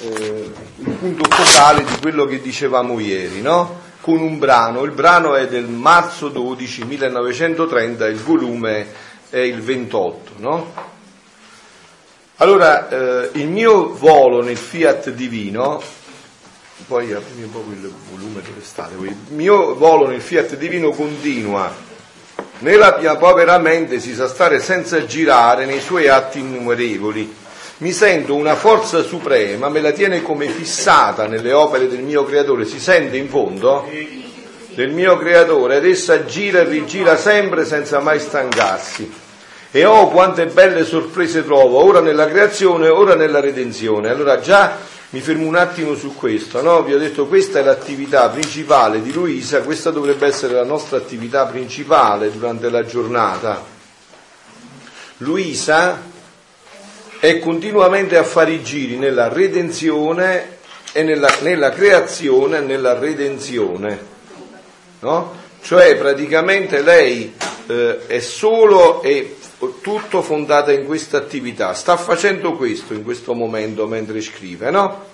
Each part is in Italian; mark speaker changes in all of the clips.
Speaker 1: eh, il punto focale di quello che dicevamo ieri, no? Con un brano, il brano è del marzo 12 1930, il volume è il 28, no? Allora, eh, il mio volo nel Fiat Divino, poi aprimi un po' il volume dove state, il mio volo nel Fiat Divino continua nella mia povera mente si sa stare senza girare nei suoi atti innumerevoli. Mi sento una forza suprema, me la tiene come fissata nelle opere del mio creatore. Si sente in fondo? Del mio creatore ed essa gira e rigira sempre senza mai stancarsi. E oh, quante belle sorprese trovo, ora nella creazione, ora nella redenzione. Allora già mi fermo un attimo su questo, no? Vi ho detto questa è l'attività principale di Luisa, questa dovrebbe essere la nostra attività principale durante la giornata. Luisa è continuamente a fare i giri nella redenzione e nella, nella creazione e nella redenzione, no? Cioè praticamente lei eh, è solo e tutto fondata in questa attività, sta facendo questo in questo momento mentre scrive, no?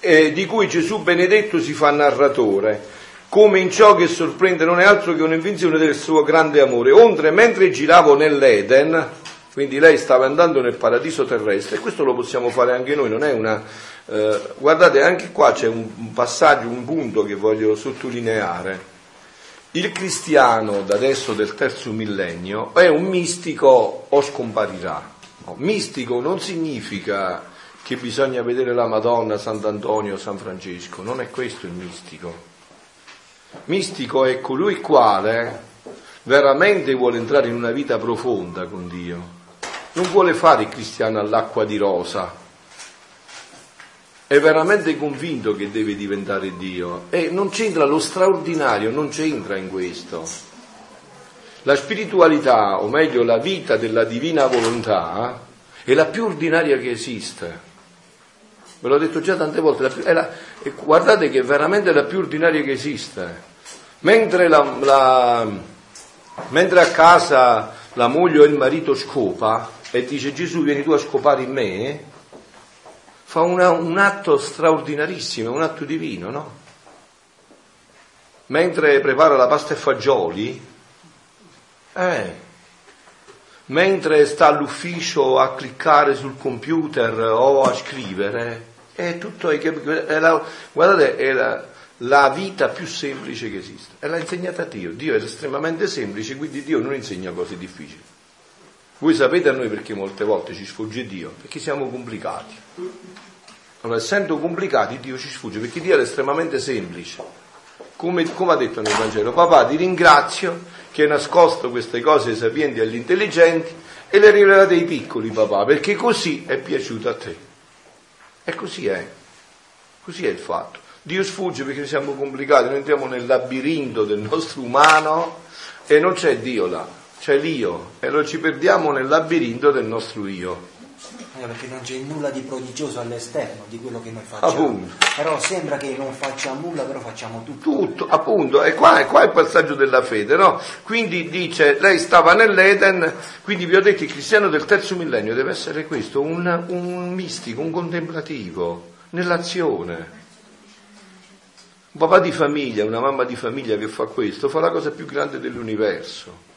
Speaker 1: E di cui Gesù benedetto si fa narratore, come in ciò che sorprende non è altro che un'invenzione del suo grande amore. Ontre, mentre giravo nell'Eden, quindi lei stava andando nel paradiso terrestre, e questo lo possiamo fare anche noi, non è una... Eh, guardate, anche qua c'è un passaggio, un punto che voglio sottolineare il cristiano da adesso del terzo millennio è un mistico o scomparirà. No, mistico non significa che bisogna vedere la Madonna, Sant'Antonio, San Francesco, non è questo il mistico. Mistico è colui quale veramente vuole entrare in una vita profonda con Dio. Non vuole fare il cristiano all'acqua di rosa, è veramente convinto che deve diventare Dio e non c'entra lo straordinario, non c'entra in questo. La spiritualità, o meglio la vita della divina volontà, è la più ordinaria che esiste. Ve l'ho detto già tante volte, più, la, guardate che è veramente la più ordinaria che esiste. Mentre, la, la, mentre a casa la moglie o il marito scopa e dice Gesù vieni tu a scopare in me, fa una, un atto straordinarissimo, un atto divino, no? Mentre prepara la pasta e fagioli, eh, mentre sta all'ufficio a cliccare sul computer o a scrivere, è tutto, è la, guardate, è la, la vita più semplice che esiste. E l'ha insegnata Dio. Dio è estremamente semplice, quindi Dio non insegna cose difficili. Voi sapete a noi perché molte volte ci sfugge Dio? Perché siamo complicati. Allora, essendo complicati, Dio ci sfugge perché Dio è estremamente semplice. Come, come ha detto nel Vangelo, papà ti ringrazio che hai nascosto queste cose ai sapienti e agli intelligenti e le rivelate ai piccoli, papà, perché così è piaciuto a te. E così è. Così è il fatto. Dio sfugge perché siamo complicati, noi entriamo nel labirinto del nostro umano e non c'è Dio là c'è l'io e lo ci perdiamo nel labirinto del nostro io.
Speaker 2: Eh, perché non c'è nulla di prodigioso all'esterno di quello che noi facciamo.
Speaker 1: Appunto.
Speaker 2: Però sembra che non facciamo nulla, però facciamo tutto.
Speaker 1: Tutto, appunto, e qua, qua è il passaggio della fede, no? Quindi dice, lei stava nell'Eden, quindi vi ho detto il cristiano del terzo millennio deve essere questo, un, un mistico, un contemplativo, nell'azione. Un papà di famiglia, una mamma di famiglia che fa questo, fa la cosa più grande dell'universo.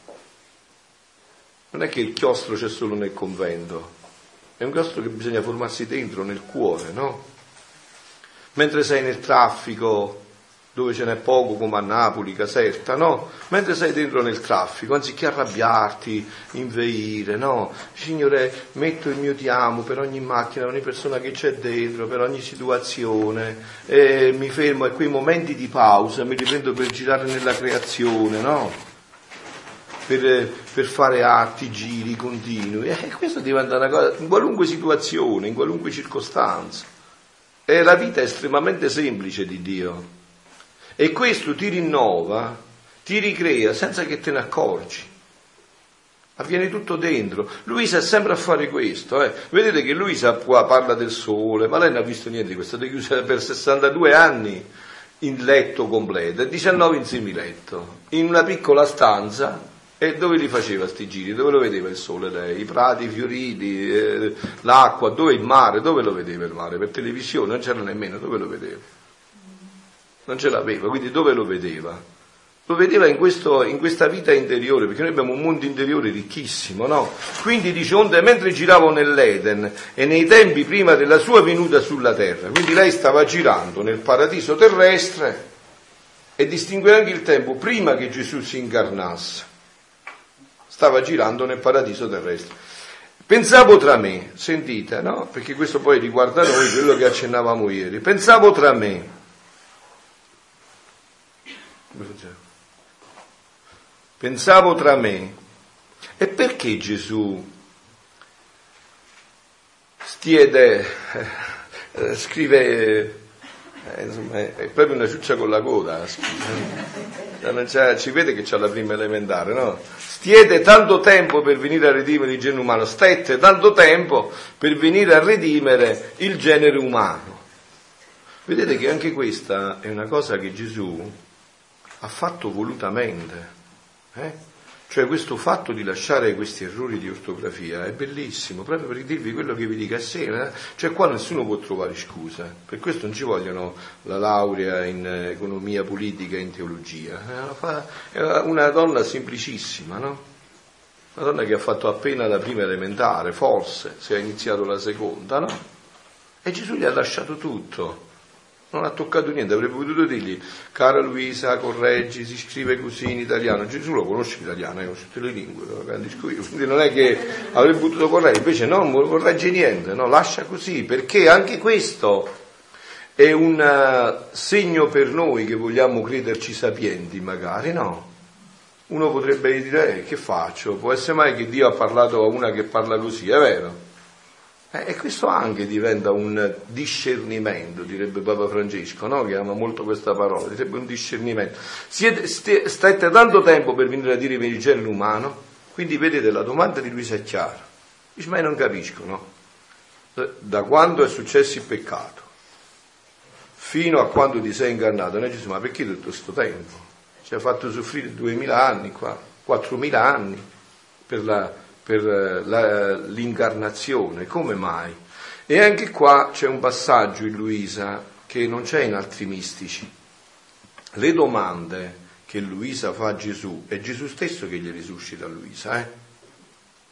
Speaker 1: Non è che il chiostro c'è solo nel convento, è un chiostro che bisogna formarsi dentro, nel cuore, no? Mentre sei nel traffico, dove ce n'è poco come a Napoli, Caserta, no? Mentre sei dentro nel traffico, anziché arrabbiarti, inveire, no? Signore, metto il mio ti amo per ogni macchina, per ogni persona che c'è dentro, per ogni situazione, e mi fermo a quei momenti di pausa, mi riprendo per girare nella creazione, no? Per, per fare atti, giri continui. E questo diventa una cosa in qualunque situazione, in qualunque circostanza. E la vita è estremamente semplice di Dio. E questo ti rinnova, ti ricrea senza che te ne accorgi. Avviene tutto dentro. Luisa è sempre a fare questo. Eh. Vedete che Luisa qua parla del sole, ma lei non ha visto niente di questo, è stata chiusa per 62 anni in letto completo, 19 in semiletto, in una piccola stanza E dove li faceva sti giri? Dove lo vedeva il sole lei? I prati fioriti, eh, l'acqua, dove il mare? Dove lo vedeva il mare? Per televisione non c'era nemmeno, dove lo vedeva? Non ce l'aveva, quindi dove lo vedeva? Lo vedeva in, questo, in questa vita interiore, perché noi abbiamo un mondo interiore ricchissimo, no? Quindi dice, onde mentre giravo nell'Eden e nei tempi prima della sua venuta sulla terra, quindi lei stava girando nel paradiso terrestre e distingue anche il tempo prima che Gesù si incarnasse stava girando nel paradiso terrestre. Pensavo tra me, sentite, no? Perché questo poi riguarda noi, quello che accennavamo ieri. Pensavo tra me. Pensavo tra me. E perché Gesù stiede, eh, scrive eh, insomma, è proprio una ciuccia con la coda. Eh. ci vede che c'ha la prima elementare, no? Stiede tanto tempo per venire a redimere il genere umano, stette tanto tempo per venire a redimere il genere umano. Vedete che anche questa è una cosa che Gesù ha fatto volutamente. Eh? Cioè questo fatto di lasciare questi errori di ortografia è bellissimo, proprio per dirvi quello che vi dica a sera. Cioè qua nessuno può trovare scusa, per questo non ci vogliono la laurea in economia politica e in teologia. È una donna semplicissima, no? Una donna che ha fatto appena la prima elementare, forse, se ha iniziato la seconda, no? E Gesù gli ha lasciato tutto non ha toccato niente, avrebbe potuto dirgli, cara Luisa, correggi, si scrive così in italiano, Gesù lo conosce l'italiano, eh, conosce tutte le lingue, lo capisco io, quindi non è che avrebbe potuto correggere, invece no, non corregge niente, no, lascia così, perché anche questo è un uh, segno per noi che vogliamo crederci sapienti magari, no? Uno potrebbe dire, eh, che faccio? Può essere mai che Dio ha parlato a una che parla così, è vero? Eh, e questo anche diventa un discernimento, direbbe Papa Francesco, no? che ama molto questa parola, direbbe un discernimento. Siete, state tanto tempo per venire a dire per il genere umano, quindi vedete la domanda di Luisa è chiara. Dice, ma io non capisco, no? Da quando è successo il peccato fino a quando ti sei incarnato, noi Gesù, ma perché tutto questo tempo? Ci ha fatto soffrire duemila anni qua, quattromila anni per la per eh, la, l'incarnazione, come mai? E anche qua c'è un passaggio in Luisa che non c'è in altri mistici. Le domande che Luisa fa a Gesù è Gesù stesso che gliele suscita a Luisa, eh?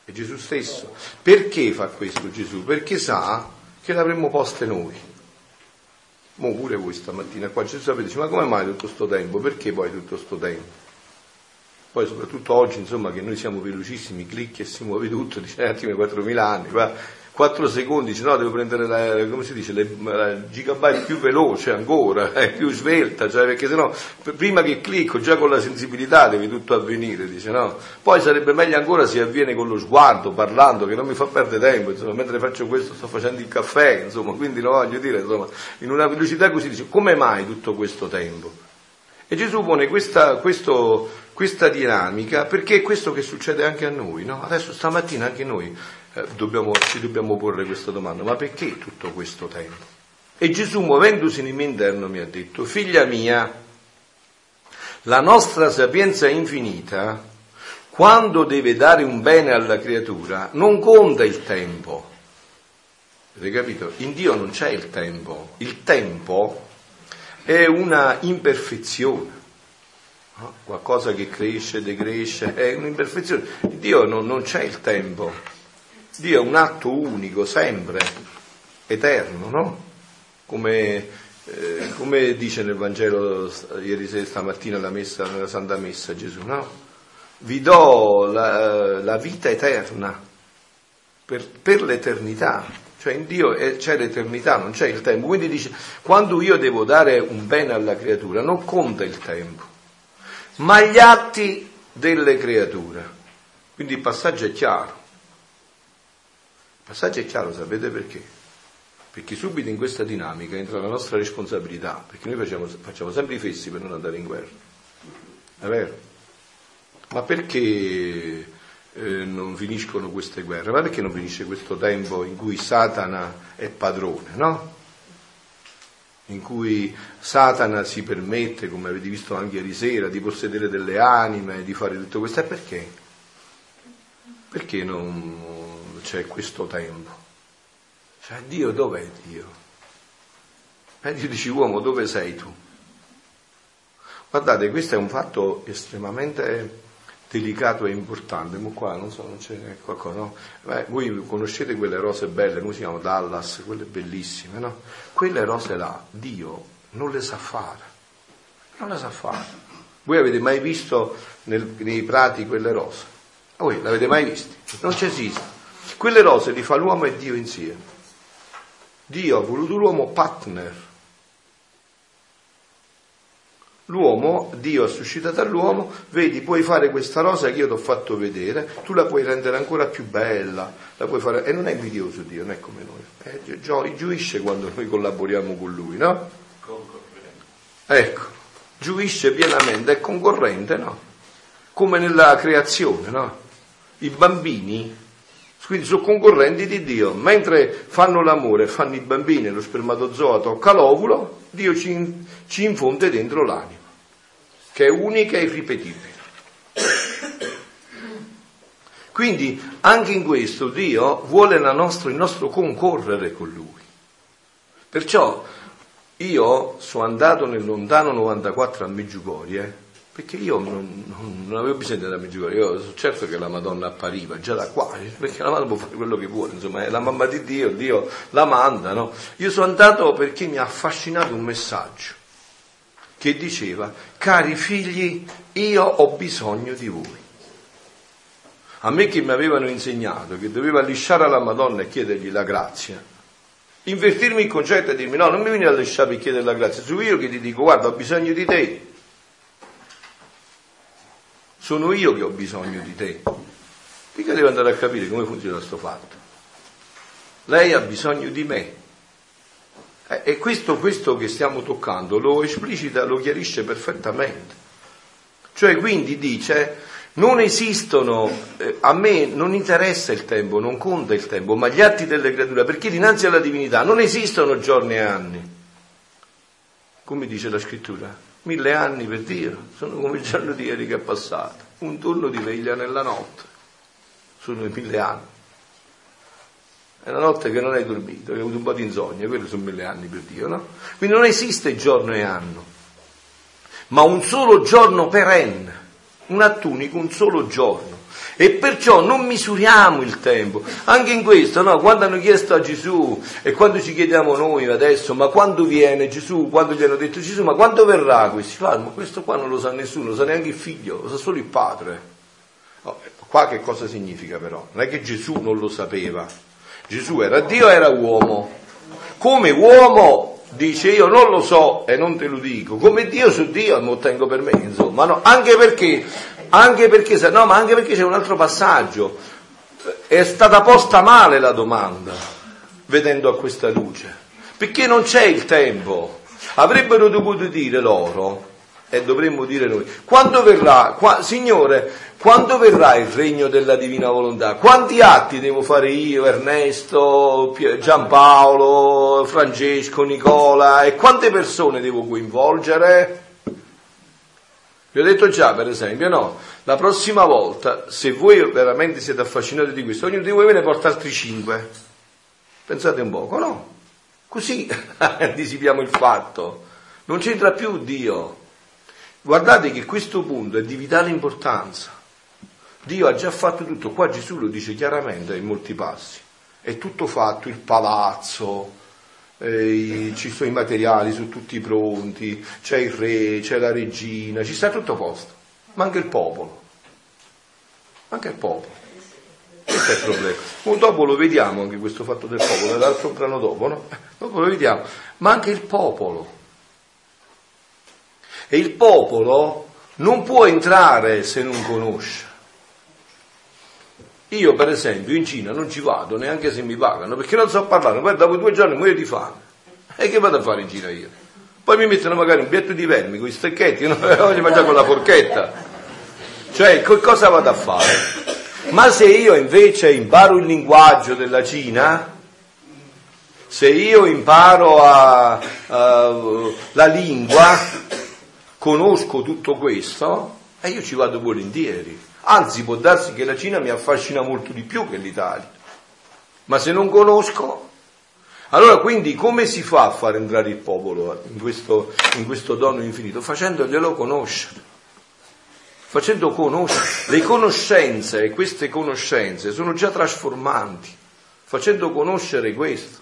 Speaker 1: È Gesù stesso. Perché fa questo Gesù? Perché sa che l'avremmo poste noi. Mo pure voi stamattina qua Gesù sapete, ma come mai tutto questo tempo? Perché poi tutto questo tempo? Poi soprattutto oggi, insomma, che noi siamo velocissimi, clicchi e si muove tutto, dice, eh, attimo 4.000 anni, va 4 secondi, dice no, devo prendere la, come si dice, la gigabyte più veloce ancora, eh, più svelta, cioè, perché sennò prima che clicco già con la sensibilità deve tutto avvenire, dice no. Poi sarebbe meglio ancora se avviene con lo sguardo, parlando, che non mi fa perdere tempo, insomma, mentre faccio questo sto facendo il caffè, insomma, quindi lo voglio dire, insomma, in una velocità così dice, come mai tutto questo tempo? E Gesù pone questa, questo, questa dinamica perché è questo che succede anche a noi. No? Adesso stamattina anche noi eh, dobbiamo, ci dobbiamo porre questa domanda, ma perché tutto questo tempo? E Gesù muovendosi nel mio interno mi ha detto, figlia mia, la nostra sapienza infinita, quando deve dare un bene alla creatura, non conta il tempo. Avete capito? In Dio non c'è il tempo. Il tempo è una imperfezione, no? qualcosa che cresce, decresce, è un'imperfezione. Dio non, non c'è il tempo, Dio è un atto unico, sempre, eterno, no? Come, eh, come dice nel Vangelo ieri sera, stamattina alla messa, nella Santa Messa Gesù, no? Vi do la, la vita eterna per, per l'eternità. Cioè in Dio c'è l'eternità, non c'è il tempo. Quindi dice, quando io devo dare un bene alla creatura, non conta il tempo, ma gli atti delle creature. Quindi il passaggio è chiaro. Il passaggio è chiaro, sapete perché? Perché subito in questa dinamica entra la nostra responsabilità, perché noi facciamo, facciamo sempre i fessi per non andare in guerra. È vero? Ma perché eh, non finiscono queste guerre, ma perché non finisce questo tempo in cui Satana è padrone, no? In cui Satana si permette, come avete visto anche ieri sera, di possedere delle anime, di fare tutto questo, e perché? Perché non c'è questo tempo? Cioè, Dio dov'è Dio? E Dio dice, uomo, dove sei tu? Guardate, questo è un fatto estremamente delicato e importante, ma qua non so, non c'è qualcosa, no? Beh, voi conoscete quelle rose belle, come si chiamano? Dallas, quelle bellissime, no? Quelle rose là, Dio non le sa fare, non le sa fare. Voi avete mai visto nel, nei prati quelle rose? Voi l'avete mai viste? Non ci esiste. Quelle rose li fa l'uomo e Dio insieme. Dio ha voluto l'uomo partner L'uomo, Dio ha suscitato all'uomo, vedi, puoi fare questa rosa che io ti ho fatto vedere, tu la puoi rendere ancora più bella, la puoi fare... e non è invidioso Dio, non è come noi, eh, gio- giuisce quando noi collaboriamo con Lui, no? Ecco, giuisce pienamente, è concorrente, no? Come nella creazione, no? I bambini, quindi sono concorrenti di Dio, mentre fanno l'amore, fanno i bambini, lo spermatozoo tocca l'ovulo, Dio ci, ci infonde dentro l'anima che è unica e irripetibile. Quindi anche in questo Dio vuole nostro, il nostro concorrere con Lui. Perciò io sono andato nel lontano 94 a Meggiugorie, perché io non, non, non, avevo bisogno della Meggiugorie, io sono certo che la Madonna appariva già da qua, perché la Madonna può fare quello che vuole, insomma è la mamma di Dio, Dio la manda, no? Io sono andato perché mi ha affascinato un messaggio che diceva, cari figli, io ho bisogno di voi. A me che mi avevano insegnato che dovevo lisciare alla Madonna e chiedergli la grazia, invertirmi il concetto e dirmi no, non mi vieni a lisciare per chiedere la grazia, sono io che ti dico guarda ho bisogno di te. Sono io che ho bisogno di te. Mica devo andare a capire come funziona questo fatto. Lei ha bisogno di me. Eh, e questo, questo che stiamo toccando lo esplicita, lo chiarisce perfettamente. Cioè quindi dice, non esistono, eh, a me non interessa il tempo, non conta il tempo, ma gli atti delle creature, perché dinanzi alla divinità non esistono giorni e anni. Come dice la scrittura? Mille anni per Dio, sono come il giorno di ieri che è passato, un turno di veglia nella notte, sono mille anni. È una notte che non hai dormito, hai avuto un po' di insonnia, quelli sono mille anni per Dio, no? Quindi non esiste giorno e anno, ma un solo giorno perenne, un atto unico, un solo giorno. E perciò non misuriamo il tempo. Anche in questo, no? Quando hanno chiesto a Gesù e quando ci chiediamo noi adesso, ma quando viene Gesù? Quando gli hanno detto Gesù, ma quando verrà? Questi fanno, ma questo qua non lo sa nessuno, lo sa neanche il figlio, lo sa solo il padre. No, qua che cosa significa però? Non è che Gesù non lo sapeva, Gesù era Dio, era uomo. Come uomo dice io non lo so e non te lo dico, come Dio su Dio lo tengo per me, insomma, no? anche perché, anche perché, no, ma anche perché c'è un altro passaggio, è stata posta male la domanda, vedendo a questa luce, perché non c'è il tempo, avrebbero dovuto dire loro, e dovremmo dire noi, quando verrà, qua, Signore, quando verrà il regno della divina volontà? Quanti atti devo fare io, Ernesto, Giampaolo, Francesco, Nicola e quante persone devo coinvolgere? Vi ho detto già, per esempio, no, la prossima volta, se voi veramente siete affascinati di questo, ognuno di voi ve ne porta altri cinque. Pensate un poco, no? Così anticipiamo il fatto. Non c'entra più Dio. Guardate che questo punto è di vitale importanza. Dio ha già fatto tutto, qua Gesù lo dice chiaramente in molti passi, è tutto fatto, il palazzo, eh, ci sono i materiali, sono tutti pronti, c'è il re, c'è la regina, ci sta tutto a posto, anche il popolo, anche il popolo. Questo è il problema. Un dopo lo vediamo anche questo fatto del popolo, l'altro brano dopo, no? Dopo lo vediamo, ma anche il popolo. E il popolo non può entrare se non conosce. Io per esempio in Cina non ci vado neanche se mi pagano perché non so parlare, poi dopo due giorni muoio di fame. E che vado a fare in Cina io? Poi mi mettono magari un bietto di vermi con i stecchetti, no? voglio mangiare con la forchetta. Cioè, cosa vado a fare? Ma se io invece imparo il linguaggio della Cina, Se io imparo a, a, la lingua, conosco tutto questo, e io ci vado volentieri. Anzi, può darsi che la Cina mi affascina molto di più che l'Italia. Ma se non conosco, allora quindi come si fa a far entrare il popolo in questo, in questo dono infinito? Facendoglielo conoscere. Facendo conoscere. Le conoscenze queste conoscenze sono già trasformanti, facendo conoscere questo.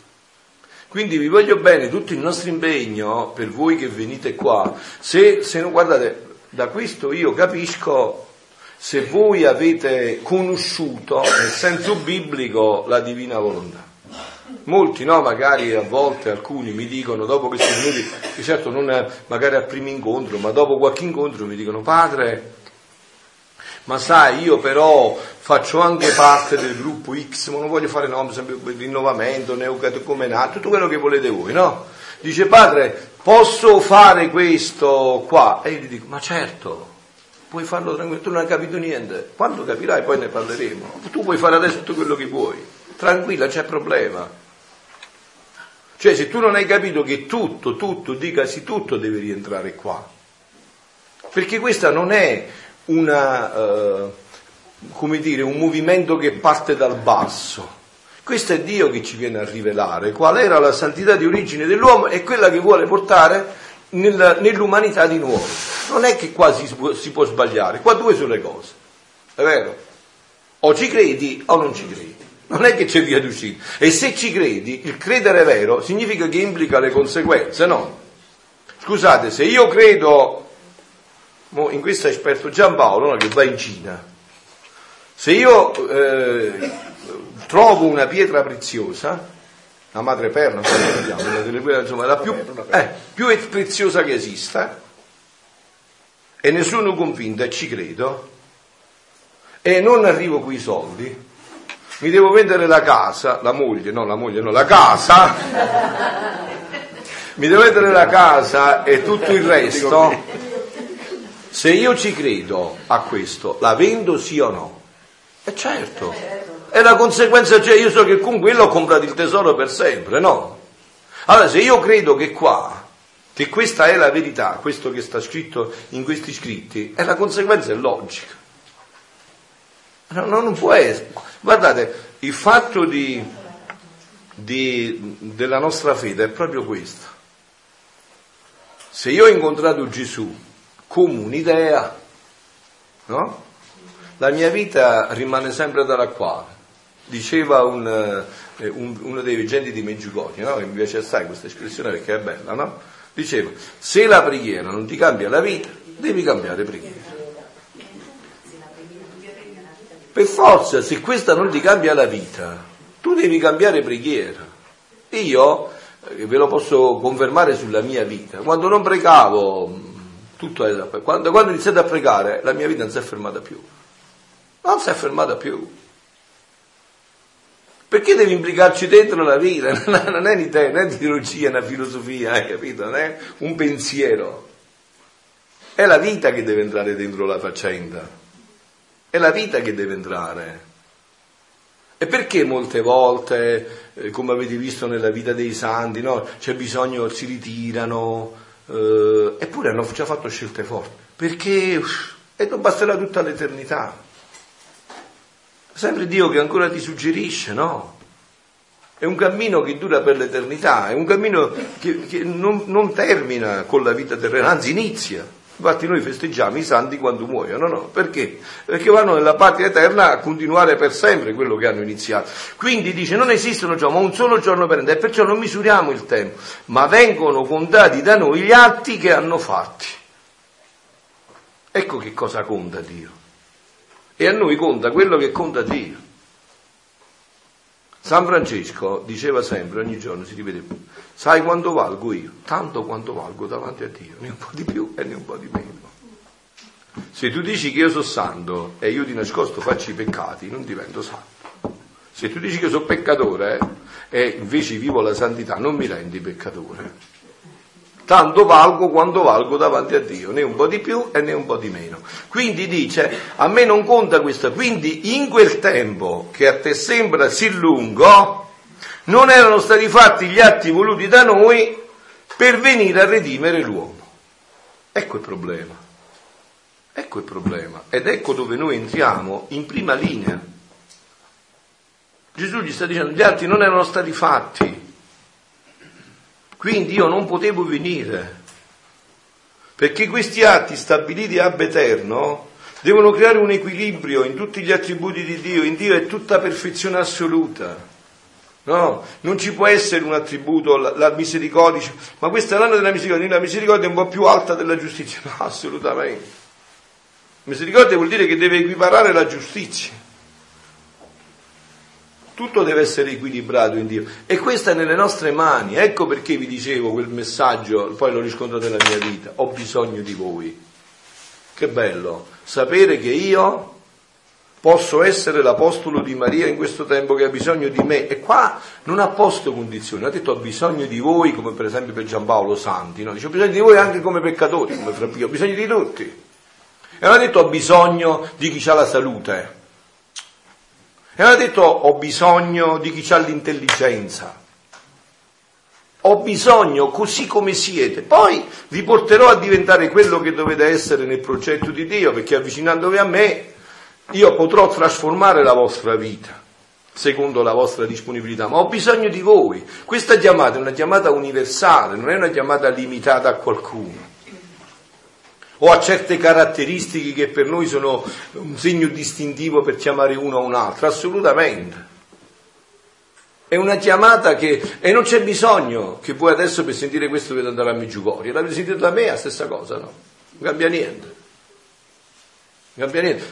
Speaker 1: Quindi vi voglio bene, tutto il nostro impegno per voi che venite qua, se, se non guardate, da questo io capisco se voi avete conosciuto nel senso biblico la divina volontà. Molti, no, magari a volte alcuni mi dicono, dopo che sono venuti, certo non magari al primo incontro, ma dopo qualche incontro mi dicono, padre, ma sai, io però faccio anche parte del gruppo X, ma non voglio fare nome, sempre rinnovamento, neocatecumenato, tutto quello che volete voi, no? Dice, padre, posso fare questo qua? E io gli dico, ma certo, puoi farlo tranquillo, tu non hai capito niente, quando capirai poi ne parleremo, tu puoi fare adesso tutto quello che vuoi, tranquilla, c'è problema. Cioè se tu non hai capito che tutto, tutto, dicasi tutto deve rientrare qua. Perché questa non è una, uh, come dire, un movimento che parte dal basso, questo è Dio che ci viene a rivelare qual era la santità di origine dell'uomo e quella che vuole portare nel, nell'umanità di nuovo. Non è che qua si, si può sbagliare, qua due sono le cose, è vero? O ci credi o non ci credi. Non è che c'è via d'uscita. E se ci credi, il credere vero significa che implica le conseguenze, no? Scusate, se io credo, in questo è esperto Giampaolo, no, che va in Cina, se io eh, trovo una pietra preziosa, la madre perla, una delle quelle, insomma, la più, eh, più preziosa che esista, e ne sono convinto e ci credo, e non arrivo qui i soldi, mi devo vendere la casa, la moglie, no, la moglie, no, la casa, mi devo vendere la casa e tutto il resto, se io ci credo a questo, la vendo sì o no? E certo, e la conseguenza c'è, io so che con quello ho comprato il tesoro per sempre, no? Allora, se io credo che qua, che questa è la verità, questo che sta scritto in questi scritti, e la conseguenza è logica. No, non può essere. Guardate, il fatto di, di, della nostra fede è proprio questo. Se io ho incontrato Gesù come un'idea, no? La mia vita rimane sempre dalla quale diceva un, eh, un, uno dei veggenti di Meggiugorio, no? che mi piace assai questa espressione perché è bella, no? diceva se la preghiera non ti cambia la vita, devi cambiare preghiera. Per forza, se questa non ti cambia la vita, tu devi cambiare preghiera. Io eh, ve lo posso confermare sulla mia vita. Quando non pregavo, tutto è, quando, quando ho iniziato a pregare, la mia vita non si è fermata più. Non si è fermata più. Perché devi implicarci dentro la vita? Non è te, non è di teologia, una filosofia, hai capito? Non è un pensiero. È la vita che deve entrare dentro la faccenda. È la vita che deve entrare. E perché molte volte, eh, come avete visto nella vita dei santi, no? c'è bisogno, si ritirano, eh, eppure hanno già fatto scelte forti? Perché uff, e non basterà tutta l'eternità. Sempre Dio che ancora ti suggerisce, no? È un cammino che dura per l'eternità, è un cammino che, che non, non, termina con la vita terrena, anzi inizia. Infatti noi festeggiamo i santi quando muoiono, no? Perché? Perché vanno nella patria eterna a continuare per sempre quello che hanno iniziato. Quindi dice non esistono giorni, ma un solo giorno per e perciò non misuriamo il tempo, ma vengono contati da noi gli atti che hanno fatti. Ecco che cosa conta Dio e a noi conta quello che conta Dio. San Francesco diceva sempre, ogni giorno si ripete, sai quanto valgo io? Tanto quanto valgo davanti a Dio, né un po' di più e né un po' di meno. Se tu dici che io sono santo e io di nascosto faccio i peccati, non divento santo. Se tu dici che sono peccatore e invece vivo la santità, non mi rendi peccatore tanto valgo quanto valgo davanti a Dio, né un po' di più e né un po' di meno. Quindi dice, a me non conta questo, quindi in quel tempo che a te sembra sì lungo, non erano stati fatti gli atti voluti da noi per venire a redimere l'uomo. Ecco il problema. Ecco il problema. Ed ecco dove noi entriamo in prima linea. Gesù gli sta dicendo, gli atti non erano stati fatti, quindi io non potevo venire. Perché questi atti stabiliti ab eterno devono creare un equilibrio in tutti gli attributi di Dio. In Dio è tutta perfezione assoluta. No, non ci può essere un attributo, la, la misericordia, ma questa è l'anno della misericordia, la misericordia è un po' più alta della giustizia, no, assolutamente. Misericordia vuol dire che deve equiparare la giustizia. Tutto deve essere equilibrato in Dio e questo è nelle nostre mani. Ecco perché vi dicevo quel messaggio, poi l'ho riscontrato nella mia vita, ho bisogno di voi. Che bello sapere che io posso essere l'apostolo di Maria in questo tempo che ha bisogno di me. E qua non ha posto condizioni, ha detto ho bisogno di voi, come per esempio per Giampaolo Santi, no? dice ho bisogno di voi anche come peccatori, come fra ho bisogno di tutti. E non ha detto ho bisogno di chi ha la salute. E non ha detto ho bisogno di chi ha l'intelligenza. Ho bisogno così come siete. Poi vi porterò a diventare quello che dovete essere nel progetto di Dio, perché avvicinandovi a me io potrò trasformare la vostra vita secondo la vostra disponibilità, ma ho bisogno di voi. Questa chiamata è una chiamata universale, non è una chiamata limitata a qualcuno o a certe caratteristiche che per noi sono un segno distintivo per chiamare uno o un altro, assolutamente. È una chiamata che, e non c'è bisogno che voi adesso per sentire questo dovete andare a Meggiugorio, l'avete sentito da me, è la stessa cosa, no? Non cambia niente.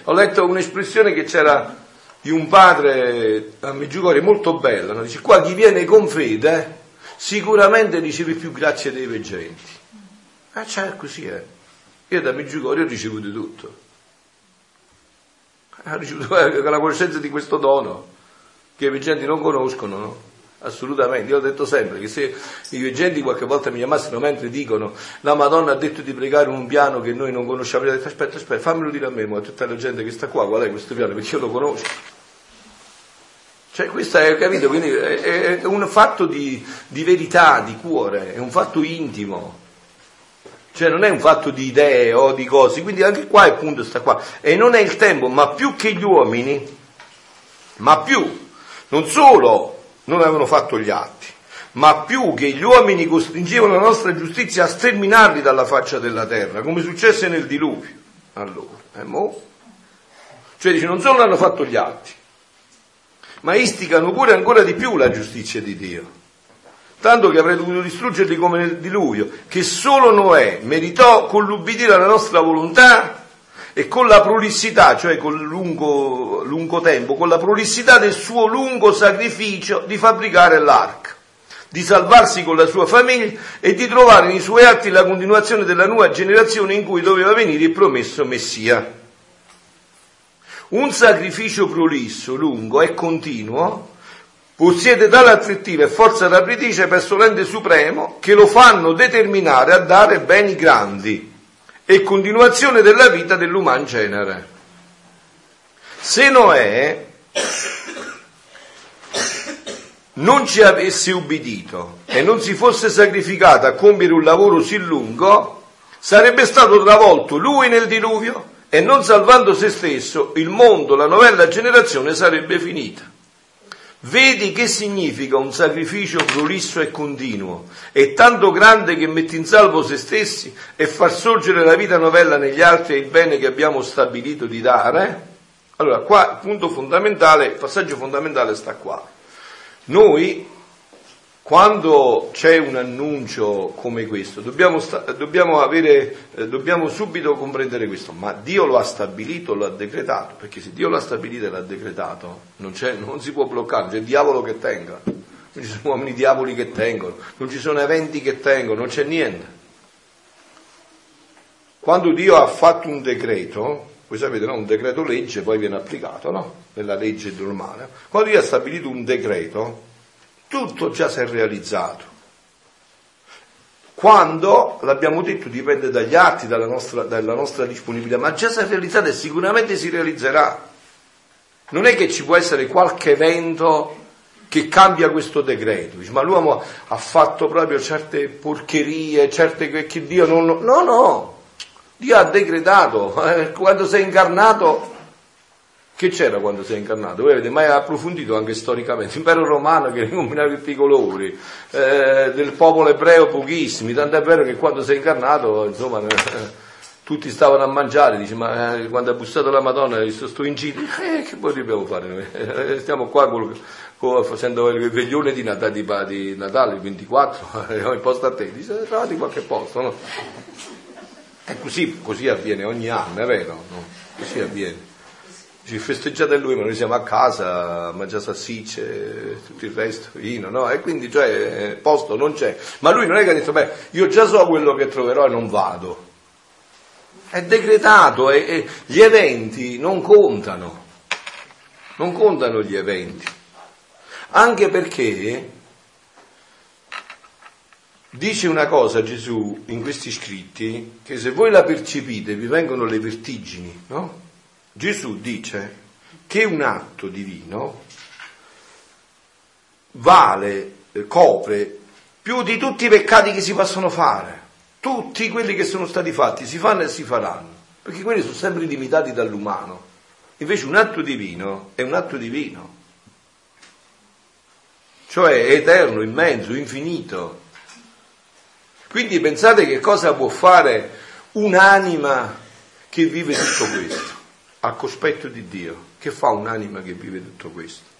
Speaker 1: Ho letto un'espressione che c'era di un padre a Meggiugorio molto bella, no? dice qua chi viene con fede sicuramente riceve più grazie dei veggenti. Ah, eh, cioè, così è. Io da Meggiugorio ho ricevuto tutto. Ho ricevuto la conoscenza di questo dono che i veggenti non conoscono, no? Assolutamente, io ho detto sempre che se i veggenti qualche volta mi chiamassero mentre dicono la Madonna ha detto di pregare un piano che noi non conosciamo, io ho detto aspetta, aspetta, fammelo dire a me, ma a tutta la gente che sta qua, qual è questo piano, perché io lo conosco. Cioè questo è, capito, quindi è, è un fatto di, di verità, di cuore, è un fatto intimo. Cioè non è un fatto di idee o di cose, quindi anche qua il punto sta qua. E non è il tempo, ma più che gli uomini, ma più, non solo non avevano fatto gli atti, ma più che gli uomini costringevano la nostra giustizia a sterminarli dalla faccia della terra, come successe nel diluvio. Allora, eh, mo? Cioè dice, non solo hanno fatto gli atti, ma isticano pure ancora di più la giustizia di Dio. Tanto che avrei dovuto distruggerli come nel diluvio, che solo Noè meritò con l'ubbidire alla nostra volontà e con la prolissità, cioè con il lungo, lungo tempo, con la prolissità del suo lungo sacrificio di fabbricare l'arca, di salvarsi con la sua famiglia e di trovare nei suoi atti la continuazione della nuova generazione in cui doveva venire il promesso Messia. Un sacrificio prolisso, lungo e continuo possiede tale attrattiva e forza rapitrice per solente supremo che lo fanno determinare a dare beni grandi e continuazione della vita dell'uman genere. Se Noè non ci avesse ubbidito e non si fosse sacrificato a compiere un lavoro sì lungo, sarebbe stato travolto lui nel diluvio e non salvando se stesso, il mondo, la novella generazione sarebbe finita. Vedi che significa un sacrificio prolisso e continuo, e tanto grande che mette in salvo se stessi e far sorgere la vita novella negli altri e il bene che abbiamo stabilito di dare? Allora, qua il punto fondamentale, il passaggio fondamentale sta qua. Noi quando c'è un annuncio come questo, dobbiamo, sta- dobbiamo, avere, eh, dobbiamo, subito comprendere questo, ma Dio lo ha stabilito, lo ha decretato, perché se Dio lo ha stabilito e l'ha decretato, non, non si può bloccare, c'è il diavolo che tenga, non ci sono uomini diavoli che tengono, non ci sono eventi che tengono, non c'è niente. Quando Dio ha fatto un decreto, voi sapete, no? un decreto legge poi viene applicato, no? Nella legge normale. Quando Dio ha stabilito un decreto, tutto già si è realizzato. Quando, l'abbiamo detto, dipende dagli atti, dalla nostra, dalla nostra disponibilità, ma già si è realizzato e sicuramente si realizzerà. Non è che ci può essere qualche evento che cambia questo decreto. Ma l'uomo ha fatto proprio certe porcherie, certe che Dio non... No, no, Dio ha decretato, quando sei incarnato che c'era quando sei incarnato? Voi avete mai approfondito anche storicamente? L'impero romano che combinava tutti i colori, eh, del popolo ebreo pochissimi, tanto è vero che quando sei incarnato, insomma, eh, tutti stavano a mangiare, dice, ma eh, quando ha bussato la Madonna, visto sto incino, eh, che poi dobbiamo fare noi? Eh, stiamo qua col, col, facendo il veglione di Natale, di, di Natale il 24, abbiamo imposto a te, dice, trovati qualche posto, no? E così, così avviene ogni anno, è vero? No? Così avviene. Ci festeggiate lui, ma noi siamo a casa a mangiare salsicce, tutto il resto, vino, no? E quindi, cioè, posto non c'è. Ma lui non è che ha detto, beh, io già so quello che troverò e non vado. È decretato e, e gli eventi non contano. Non contano gli eventi. Anche perché dice una cosa Gesù in questi scritti, che se voi la percepite vi vengono le vertigini, no? Gesù dice che un atto divino vale, copre più di tutti i peccati che si possono fare. Tutti quelli che sono stati fatti si fanno e si faranno, perché quelli sono sempre limitati dall'umano. Invece un atto divino è un atto divino, cioè eterno, immenso, infinito. Quindi pensate che cosa può fare un'anima che vive tutto questo a cospetto di Dio. Che fa un'anima che vive tutto questo?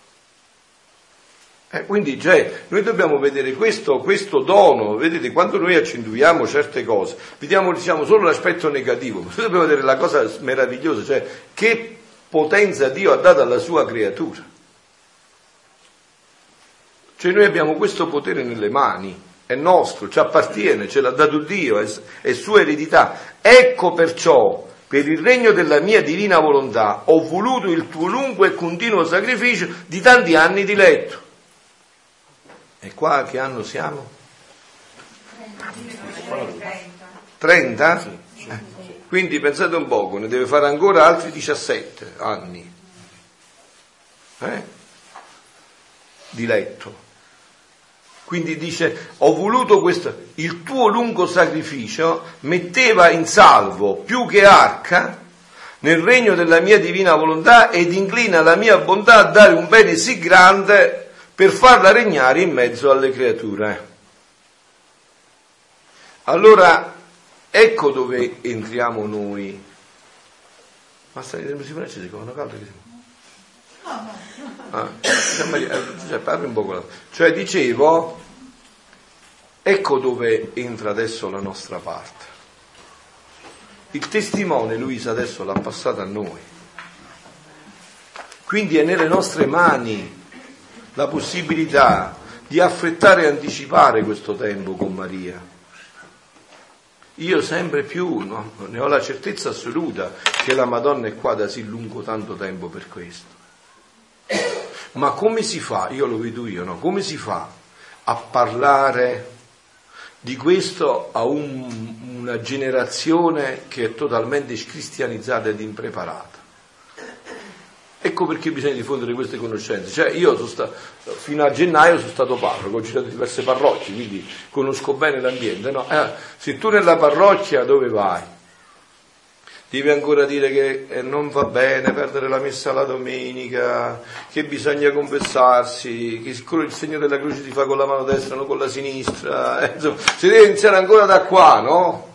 Speaker 1: Eh, quindi cioè, noi dobbiamo vedere questo, questo, dono, vedete, quando noi accentuiamo certe cose, vediamo diciamo, solo l'aspetto negativo, ma noi dobbiamo vedere la cosa meravigliosa, cioè che potenza Dio ha dato alla sua creatura. Cioè noi abbiamo questo potere nelle mani, è nostro, ci appartiene, ce l'ha dato Dio, è, è sua eredità. Ecco perciò per il regno della mia divina volontà ho voluto il tuo lungo e continuo sacrificio di tanti anni di letto. E qua che anno siamo? 30? Eh. Quindi pensate un poco, ne deve fare ancora altri 17 anni eh? di letto. Quindi dice, ho voluto questo, il tuo lungo sacrificio metteva in salvo più che arca nel regno della mia divina volontà ed inclina la mia bontà a dare un bene sì grande per farla regnare in mezzo alle creature. Allora, ecco dove entriamo noi. Ma stai dentro si francese, secondo caldo che Ah, cioè, parli un po' con la... Cioè, dicevo, ecco dove entra adesso la nostra parte. Il testimone Luisa adesso l'ha passato a noi. Quindi è nelle nostre mani la possibilità di affrettare e anticipare questo tempo con Maria. Io sempre più no, ne ho la certezza assoluta che la Madonna è qua da sì lungo tanto tempo per questo. Ma come si fa, io lo vedo io, no? come si fa a parlare di questo a un, una generazione che è totalmente scristianizzata ed impreparata? Ecco perché bisogna diffondere queste conoscenze. Cioè io sta, fino a gennaio sono stato parroco, ho girato diverse parrocchie, quindi conosco bene l'ambiente. No? Eh, se tu nella parrocchia dove vai? Devi ancora dire che eh, non va bene perdere la messa la domenica, che bisogna confessarsi, che il segno della croce si fa con la mano destra, non con la sinistra. Eh, insomma, si deve iniziare ancora da qua, no?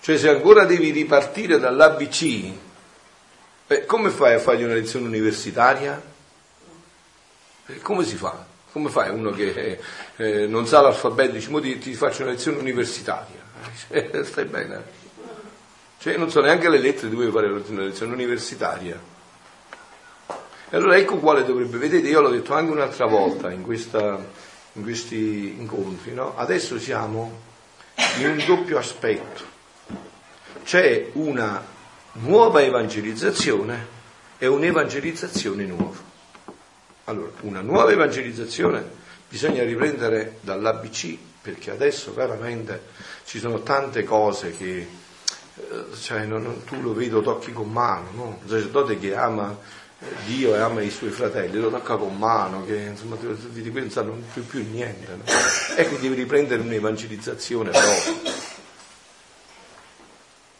Speaker 1: Cioè se ancora devi ripartire dall'ABC, eh, come fai a fargli una lezione universitaria? Eh, come si fa? Come fai uno che eh, non sa l'alfabeto, dice, ti, ti faccio una lezione universitaria? stai bene. Cioè, non so neanche le lettere cui fare una lezione universitaria. E allora ecco quale dovrebbe, vedete, io l'ho detto anche un'altra volta in, questa, in questi incontri, no? Adesso siamo in un doppio aspetto. C'è una nuova evangelizzazione e un'evangelizzazione nuova. Allora, una nuova evangelizzazione bisogna riprendere dall'ABC perché adesso veramente ci sono tante cose che eh, cioè, non, tu lo vedi, lo tocchi con mano, no? un sacerdote che ama Dio e ama i suoi fratelli, lo tocca con mano, che insomma di quelli non più, più niente. No? Ecco, devi riprendere un'evangelizzazione proprio.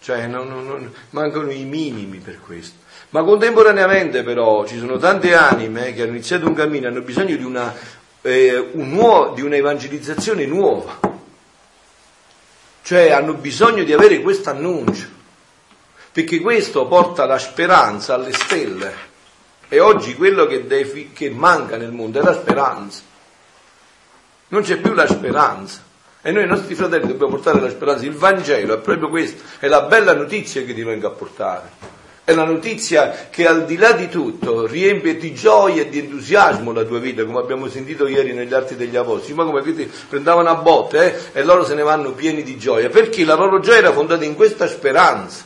Speaker 1: Cioè, non, non, mancano i minimi per questo. Ma contemporaneamente però ci sono tante anime che hanno iniziato un cammino, hanno bisogno di una, eh, un nuovo, di un'evangelizzazione nuova. Cioè hanno bisogno di avere questo annuncio, perché questo porta la speranza alle stelle. E oggi quello che, defi- che manca nel mondo è la speranza. Non c'è più la speranza. E noi ai nostri fratelli dobbiamo portare la speranza. Il Vangelo è proprio questo, è la bella notizia che ti vengo a portare. È la notizia che al di là di tutto riempie di gioia e di entusiasmo la tua vita, come abbiamo sentito ieri negli Atti degli Apostoli. Ma come vedete, prendevano a botte eh, e loro se ne vanno pieni di gioia, perché la loro gioia era fondata in questa speranza.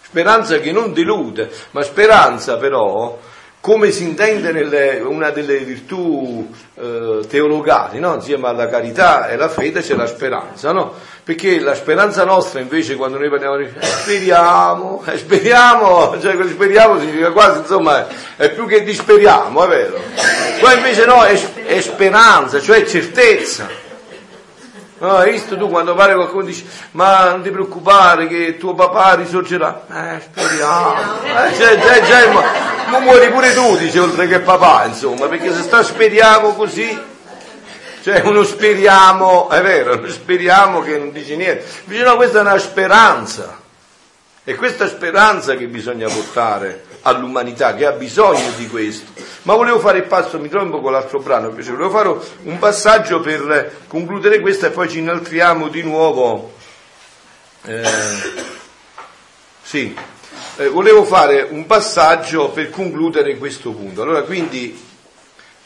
Speaker 1: Speranza che non delude, ma speranza però come si intende nelle, una delle virtù eh, teologali, no? insieme alla carità e alla fede c'è la speranza, no? perché la speranza nostra invece quando noi parliamo di speriamo, eh, speriamo, cioè speriamo significa quasi, insomma, è più che disperiamo, è vero, qua invece no, è, è speranza, cioè certezza. No, hai visto tu quando pare qualcuno dice ma non ti preoccupare che tuo papà risorgerà? Eh, speriamo. Eh, cioè, cioè, cioè, ma muori pure tu, dice, oltre che papà, insomma, perché se sta speriamo così, cioè uno speriamo, è vero, uno speriamo che non dice niente. Invece no, questa è una speranza. È questa speranza che bisogna portare all'umanità, che ha bisogno di questo. Ma volevo fare il passo, mi trovo un po' con l'altro brano, invece volevo fare un passaggio per concludere questo e poi ci inaltriamo di nuovo. Eh, sì, eh, volevo fare un passaggio per concludere questo punto. Allora, quindi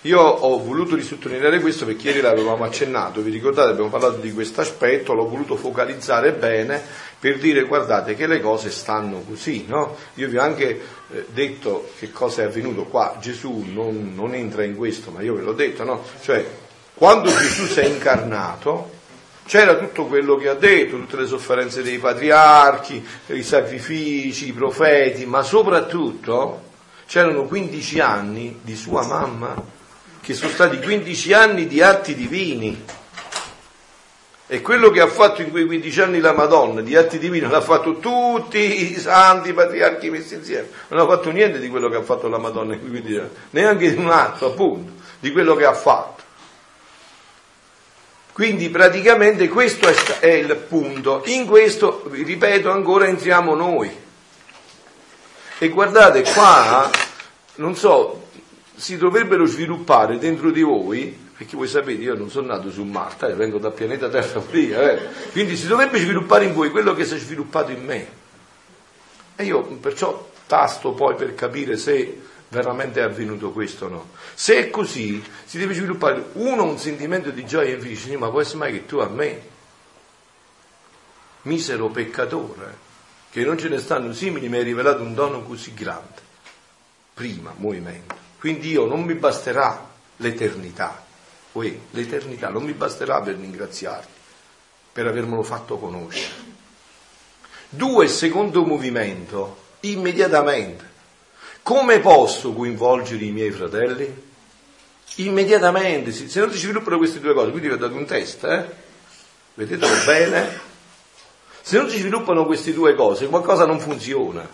Speaker 1: io ho voluto risottolineare questo perché ieri l'avevamo accennato, vi ricordate, abbiamo parlato di questo aspetto, l'ho voluto focalizzare bene per dire guardate che le cose stanno così, no? Io vi ho anche eh, detto che cosa è avvenuto qua, Gesù non, non, entra in questo, ma io ve l'ho detto, no? Cioè, quando Gesù si è incarnato, c'era tutto quello che ha detto, tutte le sofferenze dei patriarchi, i sacrifici, i profeti, ma soprattutto c'erano 15 anni di sua mamma che sono stati 15 anni di atti divini. E quello che ha fatto in quei 15 anni la Madonna di atti divini l'ha fatto tutti i santi patriarchi messi insieme. Non ha fatto niente di quello che ha fatto la Madonna in quei 15 anni, neanche un atto appunto di quello che ha fatto. Quindi praticamente questo è il punto. In questo, ripeto ancora, entriamo noi. E guardate qua, non so, si dovrebbero sviluppare dentro di voi, perché voi sapete io non sono nato su Marte, eh, vengo dal pianeta Terra fria, eh, quindi si dovrebbe sviluppare in voi quello che si è sviluppato in me. E io perciò tasto poi per capire se veramente è avvenuto questo o no. Se è così, si deve sviluppare uno un sentimento di gioia e felicità, ma può essere mai che tu a me, misero peccatore, che non ce ne stanno simili, mi hai rivelato un dono così grande. Prima, movimento. Quindi io non mi basterà l'eternità, Uè, l'eternità non mi basterà per ringraziarti, per avermelo fatto conoscere. Due, secondo movimento, immediatamente. Come posso coinvolgere i miei fratelli? Immediatamente, se non si sviluppano queste due cose, quindi vi ho dato un test, eh? Vedetelo bene. Se non si sviluppano queste due cose, qualcosa non funziona.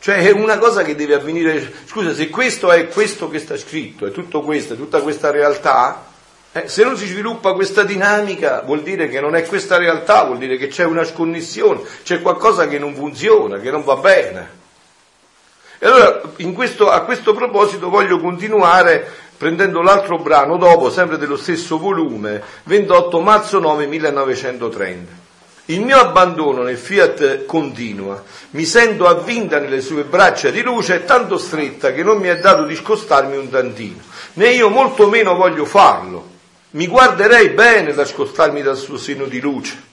Speaker 1: Cioè è una cosa che deve avvenire, scusa, se questo è questo che sta scritto, è tutto questo, è tutta questa realtà, eh, se non si sviluppa questa dinamica vuol dire che non è questa realtà, vuol dire che c'è una sconnessione, c'è qualcosa che non funziona, che non va bene. E allora questo, a questo proposito voglio continuare prendendo l'altro brano dopo, sempre dello stesso volume, 28 marzo 9 1930. Il mio abbandono nel fiat continua, mi sento avvinta nelle sue braccia di luce, tanto stretta che non mi è dato di scostarmi un tantino, né io molto meno voglio farlo. Mi guarderei bene da scostarmi dal suo seno di luce.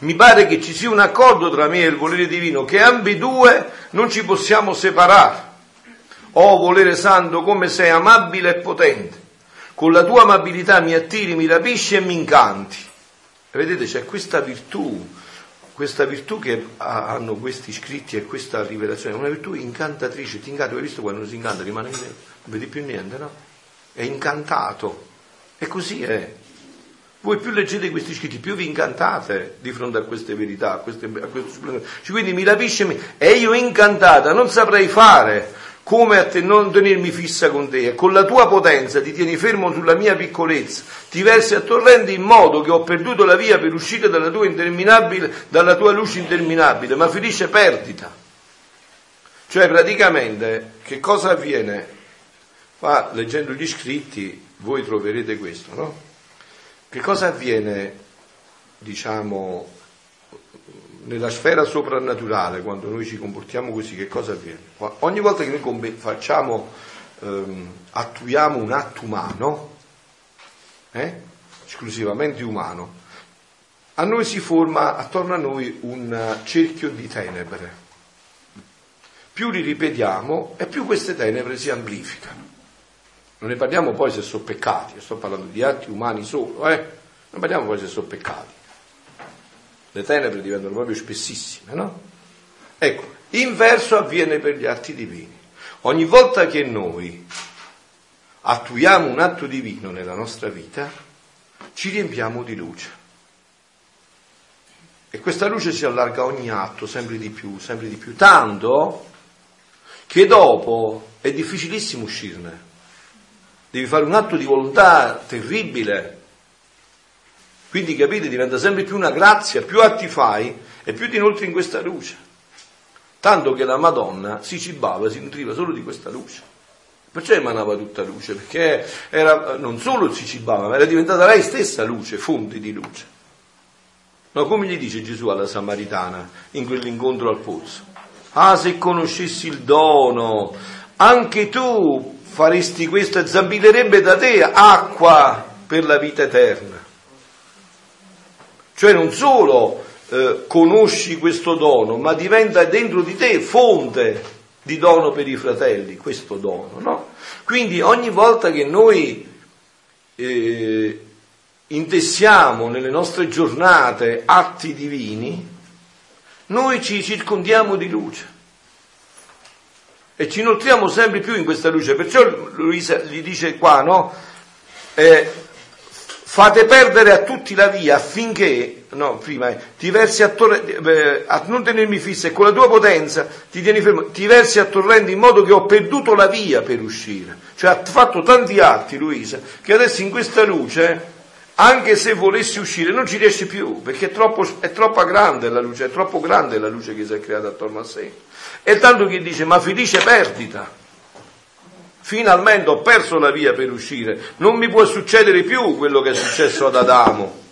Speaker 1: Mi pare che ci sia un accordo tra me e il volere divino, che ambedue non ci possiamo separare. Oh volere santo, come sei amabile e potente. Con la tua amabilità mi attiri, mi rapisci e mi incanti. Vedete, c'è questa virtù questa virtù che hanno questi scritti e questa rivelazione una virtù incantatrice, ti incanta, hai visto quando si incanta rimane in te, non vedi più niente, no? È incantato, e così è. Voi più leggete questi scritti, più vi incantate di fronte a queste verità, a, queste, a questo splendore. Quindi mi rapisce, e io incantata non saprei fare come a te non tenermi fissa con te, e con la tua potenza ti tieni fermo sulla mia piccolezza, ti versi a torrenti in modo che ho perduto la via per uscire dalla tua, dalla tua luce interminabile, ma felice perdita. Cioè praticamente che cosa avviene? Qua leggendo gli scritti voi troverete questo, no? Che cosa avviene, diciamo, nella sfera soprannaturale, quando noi ci comportiamo così, che cosa avviene? Ogni volta che noi facciamo, ehm, attuiamo un atto umano, eh, esclusivamente umano, a noi si forma attorno a noi un cerchio di tenebre. Più li ripetiamo e più queste tenebre si amplificano. Non ne parliamo poi se sono peccati, sto parlando di atti umani solo, eh? Non parliamo poi se sono peccati. Le tenebre diventano proprio spessissime, no? Ecco, inverso avviene per gli atti divini. Ogni volta che noi attuiamo un atto divino nella nostra vita, ci riempiamo di luce. E questa luce si allarga ogni atto, sempre di più, sempre di più, tanto che dopo è difficilissimo uscirne devi fare un atto di volontà terribile. Quindi capite, diventa sempre più una grazia, più atti fai e più ti inoltri in questa luce. Tanto che la Madonna si cibava, si nutriva solo di questa luce. Perciò emanava tutta luce, perché era, non solo si cibava, ma era diventata lei stessa luce, fonte di luce. No, come gli dice Gesù alla Samaritana in quell'incontro al pozzo? Ah, se conoscessi il dono, anche tu faresti questo e zampillerebbe da te acqua per la vita eterna. Cioè non solo eh, conosci questo dono, ma diventa dentro di te fonte di dono per i fratelli, questo dono, no? Quindi ogni volta che noi eh, intessiamo nelle nostre giornate atti divini, noi ci circondiamo di luce e ci nutriamo sempre più in questa luce. Perciò Luisa gli dice qua, no? Eh, fate perdere a tutti la via affinché, no, prima, eh, ti versi a, torre, eh, a non tenermi fissa e con la tua potenza ti tieni fermo, ti versi a torrente in modo che ho perduto la via per uscire. Cioè ha fatto tanti atti Luisa che adesso in questa luce anche se volessi uscire non ci riesci più perché è, troppo, è troppo grande la luce, è troppo grande la luce che si è creata attorno a sé. E tanto che dice, ma felice perdita. Finalmente ho perso la via per uscire. Non mi può succedere più quello che è successo ad Adamo.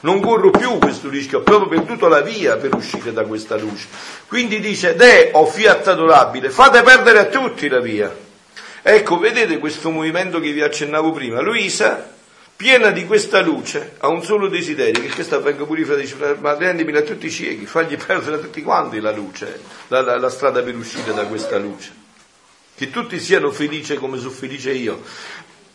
Speaker 1: Non corro più questo rischio, ho proprio perduto la via per uscire da questa luce. Quindi dice, De, o fiat adorabile, fate perdere a tutti la via. Ecco, vedete questo movimento che vi accennavo prima. Luisa piena di questa luce, ha un solo desiderio, che questa venga pure i fratelli, ma rendimela a tutti i ciechi, fagli perdere a tutti quanti la luce, la, la, la strada per uscire da questa luce. Che tutti siano felici come sono felice io,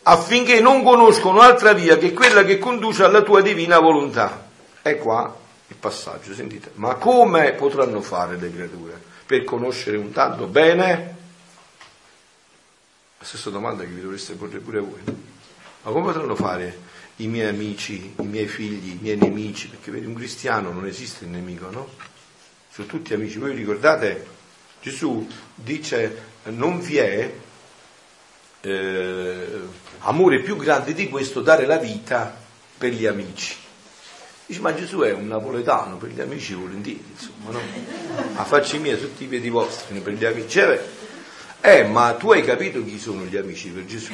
Speaker 1: affinché non conoscono altra via che quella che conduce alla tua divina volontà. È qua il passaggio, sentite. Ma come potranno fare le creature per conoscere un tanto bene? La stessa domanda che vi dovreste porre pure voi. Ma come potranno fare i miei amici, i miei figli, i miei nemici? Perché vedi, un cristiano non esiste il nemico, no? Sono tutti amici. Voi ricordate, Gesù dice non vi è eh, amore più grande di questo dare la vita per gli amici. Dice, ma Gesù è un napoletano, per gli amici volentieri, insomma, no? A facci miei tutti i piedi vostri, per gli amici. Cioè, eh, ma tu hai capito chi sono gli amici per Gesù?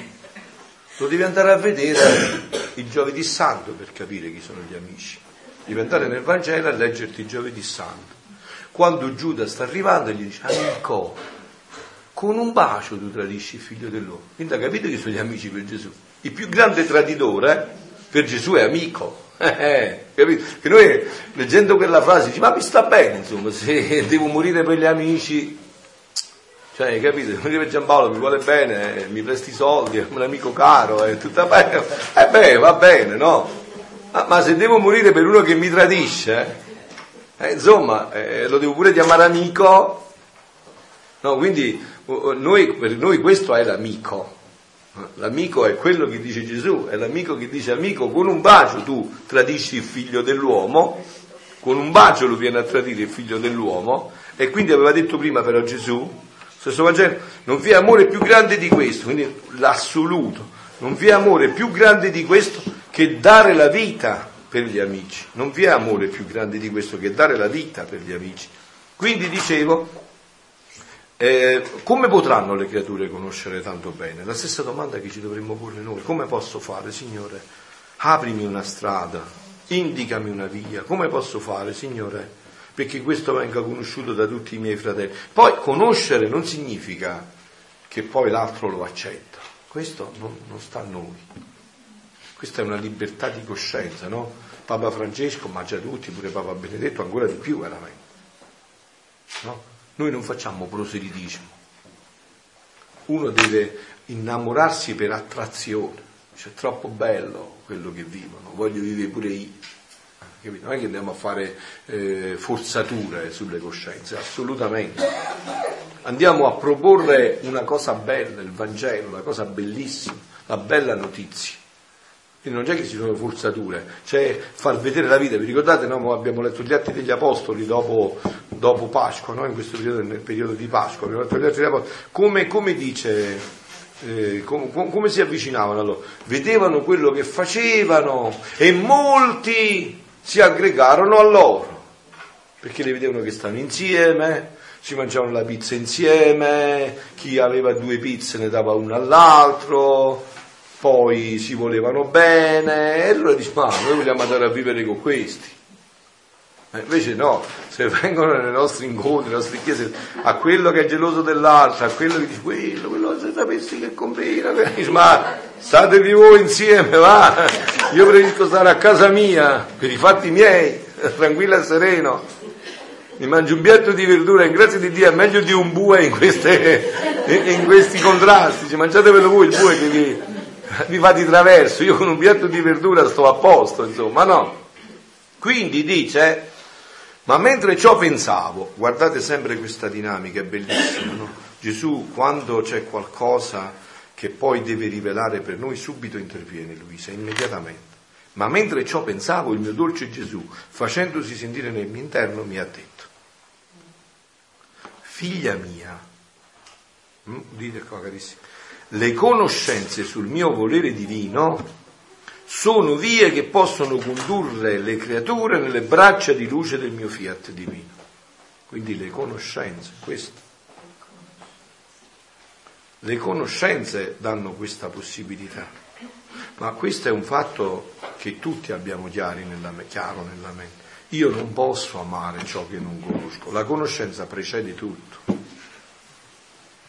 Speaker 1: Lo devi andare a vedere il giovedì santo per capire chi sono gli amici. Devi andare nel Vangelo a leggerti il giovedì santo. Quando Giuda sta arrivando gli dice, amico, con un bacio tu tradisci il figlio dell'uomo. Quindi ha capito chi sono gli amici per Gesù. Il più grande traditore per Gesù è amico. Eh, capito? Che noi leggendo quella frase dici, ma mi sta bene, insomma, se devo morire per gli amici, cioè, hai capito? Per Giampaolo mi vuole bene, eh, mi presti soldi, è un amico caro, è tutta bene. Eh beh, va bene, no? Ma, ma, se devo morire per uno che mi tradisce, Eh, insomma, eh, lo devo pure chiamare amico. No, quindi noi, per noi questo è l'amico. L'amico è quello che dice Gesù, è l'amico che dice amico, con un bacio tu tradisci il figlio dell'uomo, con un bacio lo viene a tradire il figlio dell'uomo, e quindi aveva detto prima però Gesù, stesso Vangelo, non vi è amore più grande di questo, quindi l'assoluto, non vi è amore più grande di questo che dare la vita per gli amici, non vi è amore più grande di questo che dare la vita per gli amici. Quindi dicevo, eh, come potranno le creature conoscere tanto bene? La stessa domanda che ci dovremmo porre noi. Come posso fare, Signore? Aprimi una strada, indicami una via. Come posso fare, Signore? Perché questo venga conosciuto da tutti i miei fratelli. Poi conoscere non significa che poi l'altro lo accetta. Questo non, non sta a noi. Questa è una libertà di coscienza, no? Papa Francesco, ma già tutti, pure Papa Benedetto, ancora di più veramente. No? Noi non facciamo proselitismo. Uno deve innamorarsi per attrazione. Cioè, troppo bello quello che vivono, voglio vivere pure io. Non è che andiamo a fare eh, forzature sulle coscienze, assolutamente. Andiamo a proporre una cosa bella, il Vangelo, una cosa bellissima, la bella notizia. Quindi non c'è che ci sono forzature, c'è far vedere la vita. Vi ricordate, no? abbiamo letto gli atti degli Apostoli dopo, dopo Pasqua, no? in questo periodo, nel periodo di Pasqua, abbiamo letto gli atti degli Apostoli. Come, come dice, eh, com, come si avvicinavano allora? Vedevano quello che facevano e molti si aggregarono a loro, perché le vedevano che stavano insieme, si mangiavano la pizza insieme, chi aveva due pizze ne dava una all'altro poi si volevano bene, e allora dice, ma noi vogliamo andare a vivere con questi. E invece no, se vengono nei nostri incontri, nelle nostre chiese, a quello che è geloso dell'altro, a quello che dice quello, quello se sapessi che combina, ma statevi voi insieme, va, io preferisco stare a casa mia, per i fatti miei, tranquillo e sereno, mi mangio un piatto di verdura, in grazia di Dio è meglio di un bue in, queste, in questi contrasti, cioè, mangiatevelo voi il bue che vi vi va di traverso, io con un piatto di verdura sto a posto, insomma, no. Quindi dice, ma mentre ciò pensavo, guardate sempre questa dinamica, è bellissima, no? Gesù quando c'è qualcosa che poi deve rivelare per noi, subito interviene Luisa, immediatamente. Ma mentre ciò pensavo, il mio dolce Gesù, facendosi sentire nel mio interno, mi ha detto, figlia mia, mm, dite qua carissimi, le conoscenze sul mio volere divino sono vie che possono condurre le creature nelle braccia di luce del mio fiat divino. Quindi le conoscenze, questo. Le conoscenze danno questa possibilità, ma questo è un fatto che tutti abbiamo nella, chiaro nella mente. Io non posso amare ciò che non conosco, la conoscenza precede tutto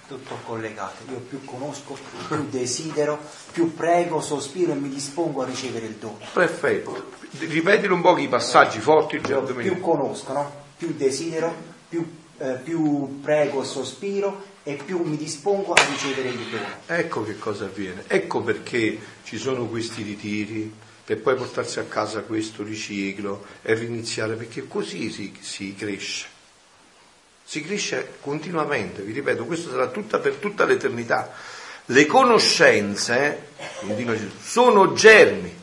Speaker 2: tutto collegato. Io più conosco, più desidero, più prego, sospiro e mi dispongo a ricevere il dono.
Speaker 1: Perfetto. Ripetilo un po' i passaggi forti.
Speaker 2: Più, più conosco, no? più desidero, più, eh, più prego e sospiro e più mi dispongo a ricevere il dono.
Speaker 1: Ecco che cosa avviene. Ecco perché ci sono questi ritiri per poi portarsi a casa questo riciclo e riniziare, perché così si, si cresce si cresce continuamente, vi ripeto, questo sarà tutta per tutta l'eternità. Le conoscenze, sono germi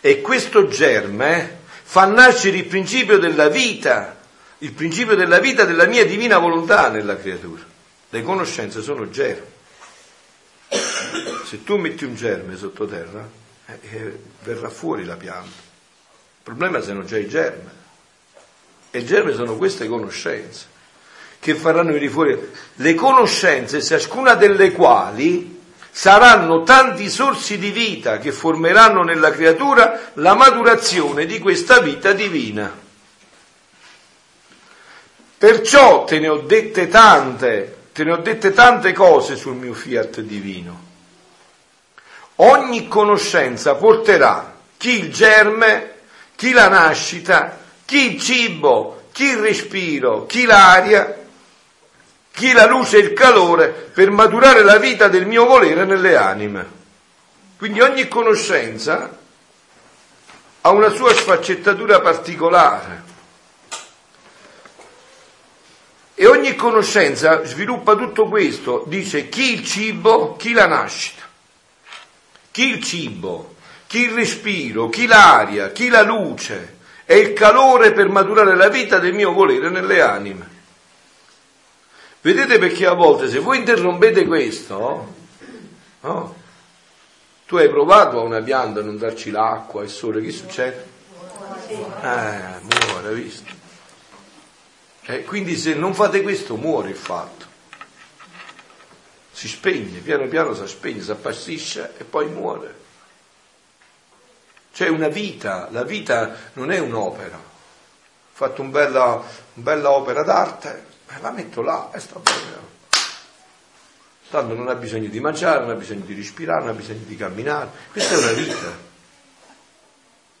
Speaker 1: e questo germe fa nascere il principio della vita, il principio della vita della mia divina volontà nella creatura. Le conoscenze sono germi. Se tu metti un germe sottoterra, eh, eh, verrà fuori la pianta. Il problema non c'è il germe. E il germe sono queste conoscenze che faranno venire fuori le conoscenze, ciascuna delle quali saranno tanti sorsi di vita che formeranno nella creatura la maturazione di questa vita divina. Perciò te ne ho dette tante, te ne ho dette tante cose sul mio fiat divino. Ogni conoscenza porterà chi il germe, chi la nascita, chi il cibo, chi il respiro, chi l'aria, chi la luce e il calore per maturare la vita del mio volere nelle anime. Quindi ogni conoscenza ha una sua sfaccettatura particolare. E ogni conoscenza sviluppa tutto questo, dice chi il cibo, chi la nascita, chi il cibo, chi il respiro, chi l'aria, chi la luce, è il calore per maturare la vita del mio volere nelle anime. Vedete perché a volte se voi interrompete questo, no? tu hai provato a una pianta a non darci l'acqua il sole, che succede? Eh, muore, visto? Eh, quindi se non fate questo muore il fatto. Si spegne, piano piano si spegne, si appassisce e poi muore. C'è una vita, la vita non è un'opera. Ho fatto un bella, una bella opera d'arte, la metto là e sta bene. Tanto non ha bisogno di mangiare, non ha bisogno di respirare, non ha bisogno di camminare. Questa è una vita.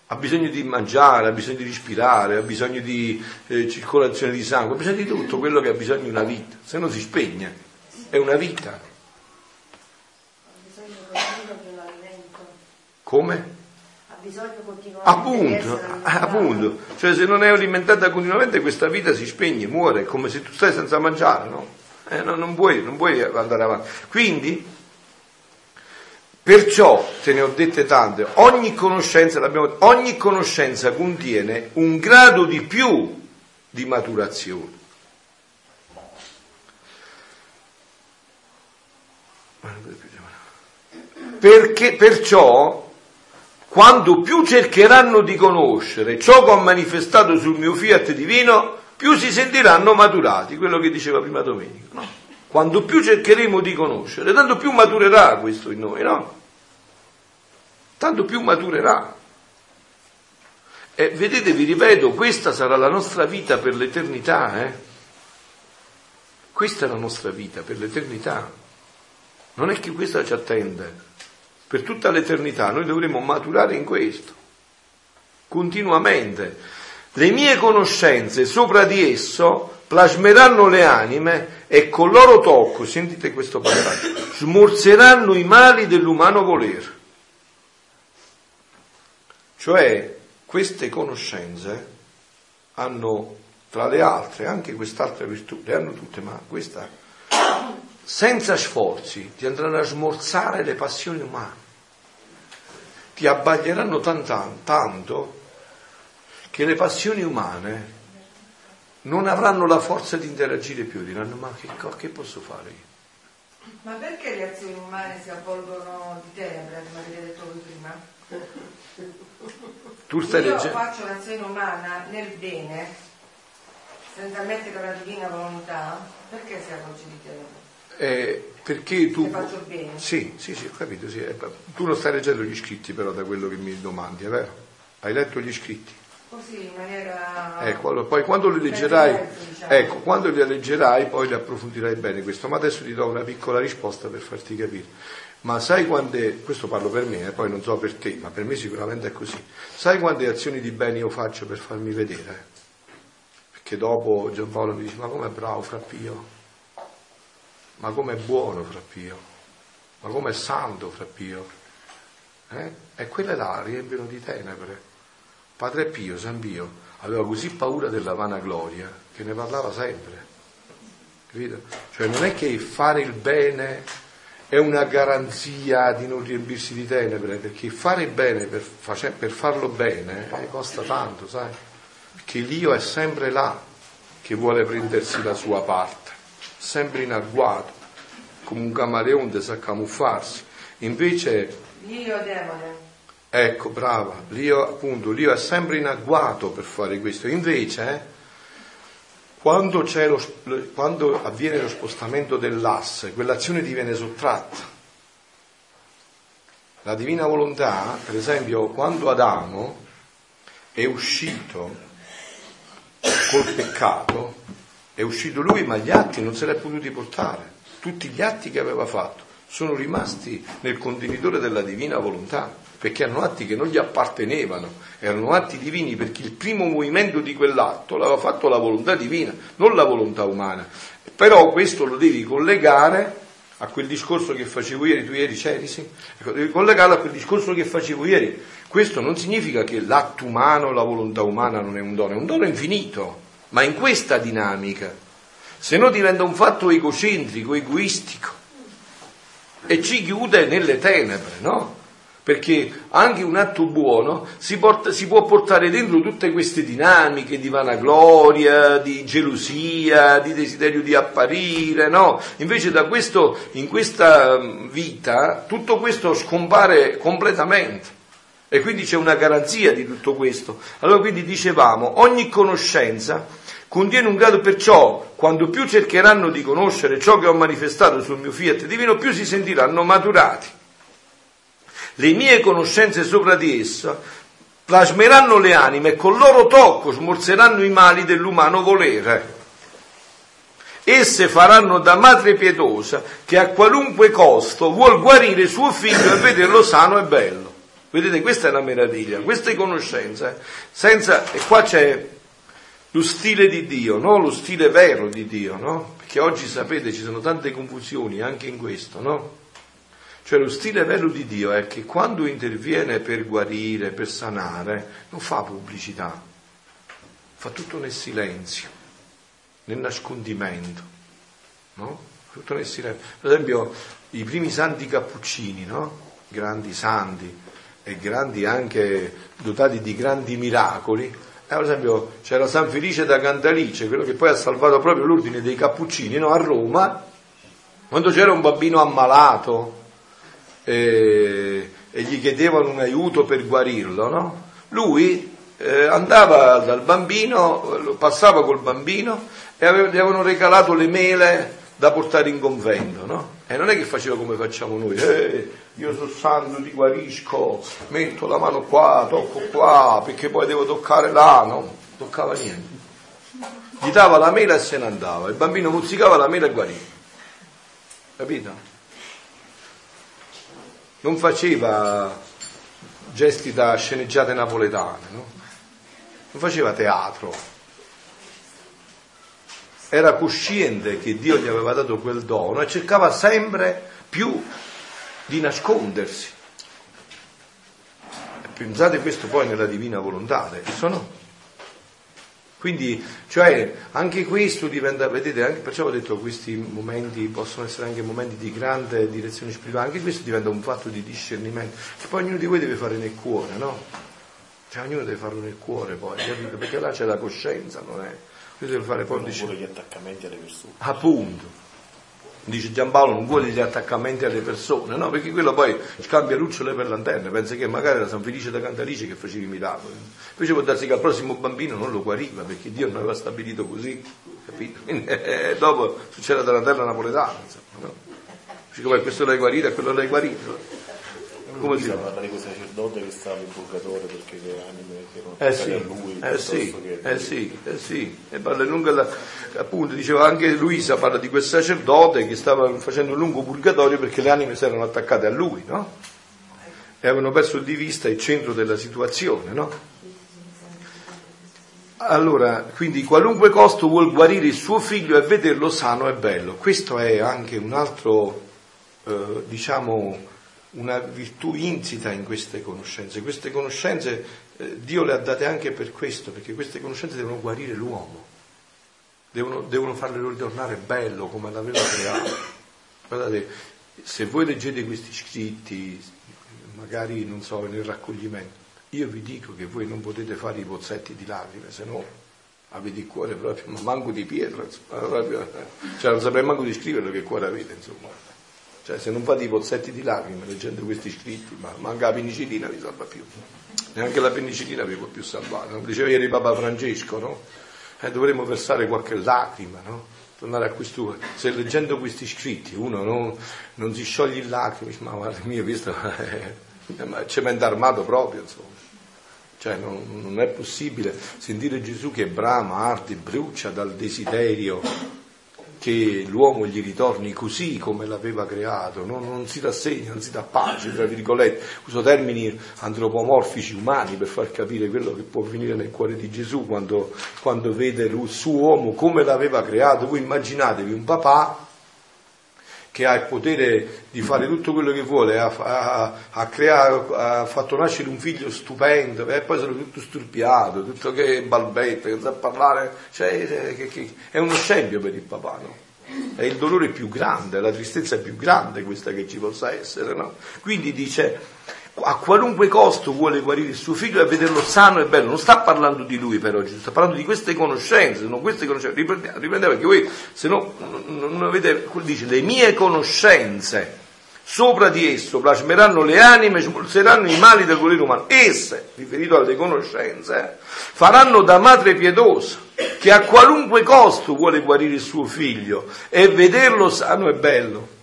Speaker 1: Ha bisogno di mangiare, ha bisogno di respirare, ha bisogno di eh, circolazione di sangue, ha bisogno di tutto quello che ha bisogno di una vita, se no si spegne. È una vita. Ha bisogno di un alimento. Come? Bisogno continuamente appunto, appunto, cioè se non è alimentata continuamente questa vita si spegne, muore, come se tu stai senza mangiare, no? Eh, no non, puoi, non puoi andare avanti. Quindi, perciò, te ne ho dette tante, ogni conoscenza, ogni conoscenza contiene un grado di più di maturazione. Perché, perciò quando più cercheranno di conoscere ciò che ho manifestato sul mio fiat divino, più si sentiranno maturati, quello che diceva prima Domenico. No? Quando più cercheremo di conoscere, tanto più maturerà questo in noi, no? Tanto più maturerà. E vedete, vi ripeto, questa sarà la nostra vita per l'eternità, eh? Questa è la nostra vita per l'eternità. Non è che questa ci attende per tutta l'eternità, noi dovremo maturare in questo, continuamente. Le mie conoscenze sopra di esso plasmeranno le anime e con loro tocco, sentite questo passaggio, smorzeranno i mali dell'umano voler. Cioè, queste conoscenze hanno, tra le altre, anche quest'altra virtù, le hanno tutte, ma questa senza sforzi ti andranno a smorzare le passioni umane, ti abbaglieranno tanto, tanto che le passioni umane non avranno la forza di interagire più, diranno ma che, che posso fare io?
Speaker 3: Ma perché le azioni umane si avvolgono di tenebre, come avete detto voi prima?
Speaker 1: Tu stai
Speaker 3: Io
Speaker 1: leggendo?
Speaker 3: faccio l'azione umana nel bene, senza mettere la divina volontà, perché si avvolge di tenebre?
Speaker 1: Eh, perché tu...
Speaker 3: Se faccio bene.
Speaker 1: Sì, sì, sì, ho capito. Sì. Eh, tu non stai leggendo gli scritti però da quello che mi domandi, è vero? Hai letto gli scritti?
Speaker 3: Così, in maniera...
Speaker 1: Ecco, poi quando li leggerai,
Speaker 3: diciamo.
Speaker 1: ecco, quando li leggerai poi li approfondirai bene questo, ma adesso ti do una piccola risposta per farti capire. Ma sai quante, questo parlo per me, eh, poi non so per te, ma per me sicuramente è così. Sai quante azioni di bene io faccio per farmi vedere? Perché dopo Giampaolo mi dice, ma com'è bravo Frappio? Ma com'è buono fra Pio, ma com'è santo fra Pio. Eh? E quelle là riempiono di tenebre. Padre Pio, San Pio, aveva così paura della vanagloria che ne parlava sempre. Capito? Cioè non è che fare il bene è una garanzia di non riempirsi di tenebre, perché fare il bene per, face, per farlo bene eh, costa tanto, sai? Perché l'io è sempre là che vuole prendersi la sua parte sempre in agguato, come un camaleonte sa camuffarsi. Invece...
Speaker 3: L'io demone.
Speaker 1: Ecco, brava, l'io appunto, l'io è sempre in agguato per fare questo. Invece, eh, quando, lo, quando avviene lo spostamento dell'asse, quell'azione diviene sottratta. La divina volontà, per esempio, quando Adamo è uscito col peccato, è uscito lui, ma gli atti non se li ha potuti portare. Tutti gli atti che aveva fatto sono rimasti nel contenitore della divina volontà, perché erano atti che non gli appartenevano, erano atti divini perché il primo movimento di quell'atto l'aveva fatto la volontà divina, non la volontà umana. Però questo lo devi collegare a quel discorso che facevo ieri, tu ieri c'eri, sì? Ecco, devi collegarlo a quel discorso che facevo ieri. Questo non significa che l'atto umano, la volontà umana non è un dono, è un dono infinito ma in questa dinamica. se no diventa un fatto egocentrico, egoistico e ci chiude nelle tenebre, no? Perché anche un atto buono si, porta, si, può portare dentro tutte queste dinamiche di vanagloria, di gelosia, di desiderio di apparire, no? Invece da questo, in questa mm, vita tutto questo scompare completamente. E quindi c'è una garanzia di tutto questo. Allora quindi dicevamo, ogni conoscenza contiene un grado perciò, quando più cercheranno di conoscere ciò che ho manifestato sul mio fiat divino, più si sentiranno maturati le mie conoscenze sopra di essa plasmeranno le anime e con loro tocco smorzeranno i mali dell'umano volere. Esse faranno da madre pietosa che a qualunque costo vuol guarire suo figlio e vederlo sano e bello. Vedete, questa è la meraviglia, queste conoscenze, senza, e qua c'è lo stile di Dio, no? lo stile vero di Dio, no? Perché oggi sapete ci sono tante confusioni anche in questo, no? Cioè lo stile vero di Dio è che quando interviene per guarire, per sanare, non fa pubblicità, fa tutto nel silenzio, nel nascondimento, no? Tutto nel silenzio. Per esempio i primi santi cappuccini, no? Grandi santi e grandi anche dotati di grandi miracoli. Eh, per esempio c'era San Felice da Cantalice, quello che poi ha salvato proprio l'ordine dei cappuccini no? a Roma, quando c'era un bambino ammalato, eh, e gli chiedevano un aiuto per guarirlo, no? Lui eh, andava dal bambino, passava col bambino e gli avevano regalato le mele da portare in convento, no? E non è che faceva come facciamo noi, eh, io sono santo, ti guarisco, metto la mano qua, tocco qua, perché poi devo toccare là, no? Toccava niente. Gli dava la mela e se ne andava, il bambino muzzicava la mela e guariva. Capito? non faceva gesti da sceneggiate napoletane, no? non faceva teatro, era cosciente che Dio gli aveva dato quel dono e cercava sempre più di nascondersi. Pensate questo poi nella divina volontà adesso, no? Quindi, cioè, anche questo diventa, vedete, anche, perciò ho detto questi momenti possono essere anche momenti di grande direzione spirituale, anche questo diventa un fatto di discernimento, che poi ognuno di voi deve fare nel cuore, no? Cioè ognuno deve farlo nel cuore poi, capito? Perché là c'è la coscienza, non è? Io devo fare poi...
Speaker 4: Non gli attaccamenti alle persone.
Speaker 1: Appunto dice Giampaolo, non vuole gli attaccamenti alle persone, no? Perché quello poi scambia lucciole per lanterne, pensa che magari era San Felice da Cantalice che faceva i miracoli. Invece può darsi che al prossimo bambino non lo guariva, perché Dio non aveva stabilito così, capito? Quindi, eh, dopo succede la terra napoletana, insomma, no? Dice, poi questo l'hai guarito e quello l'hai guarito
Speaker 4: come si parla di quel sacerdote che stava in purgatorio perché le anime che erano
Speaker 1: eh sì,
Speaker 4: a lui
Speaker 1: eh sì,
Speaker 4: che...
Speaker 1: eh sì, eh sì, e parla lungo la, appunto diceva anche Luisa parla di quel sacerdote che stava facendo un lungo purgatorio perché le anime si erano attaccate a lui, no? E avevano perso di vista il centro della situazione, no? Allora, quindi qualunque costo vuol guarire il suo figlio e vederlo sano e bello. Questo è anche un altro, eh, diciamo, una virtù insita in queste conoscenze. Queste conoscenze eh, Dio le ha date anche per questo, perché queste conoscenze devono guarire l'uomo, devono, devono farlo ritornare bello come l'aveva creato. Guardate, se voi leggete questi scritti, magari non so, nel raccoglimento, io vi dico che voi non potete fare i pozzetti di lacrime, se no avete il cuore proprio, ma manco di pietra, insomma, proprio, cioè non saprei manco di scriverlo che cuore avete, insomma. Cioè, se non fate i pozzetti di lacrime leggendo questi scritti, ma manca la penicillina vi salva più. Neanche la penicillina vi può più salvare. No? Diceva ieri Papa Francesco, no? Eh, dovremmo versare qualche lacrima, no? Tornare a questo. Se leggendo questi scritti uno non, non si scioglie in lacrime, ma guarda mio, visto, eh, cemento armato proprio, insomma. Cioè non, non, è possibile sentire Gesù che brama, arde, brucia dal desiderio che l'uomo gli ritorni così come l'aveva creato, non, non, si rassegna, non si dà pace, tra virgolette, uso termini antropomorfici umani per far capire quello che può venire nel cuore di Gesù quando, quando vede il suo uomo come l'aveva creato. Voi immaginatevi un papà che ha il potere di fare tutto quello che vuole, ha, ha, ha, creato, ha fatto nascere un figlio stupendo e poi sono tutto sturpiato, tutto che balbetta, che sa parlare, cioè, che, che, è uno scempio per il papà, no? È il dolore più grande, la tristezza più grande questa che ci possa essere, no? Quindi dice, a qualunque costo vuole guarire il suo figlio e vederlo sano e bello. Non sta parlando di lui per oggi, sta parlando di queste conoscenze, non queste conoscenze. Riprendete, riprendete perché voi, se no, non avete, dice, le mie conoscenze sopra di esso plasmeranno le anime, spolseranno i mali del volere umano. Esse, riferito alle conoscenze, faranno da madre pietosa, che a qualunque costo vuole guarire il suo figlio e vederlo sano e bello.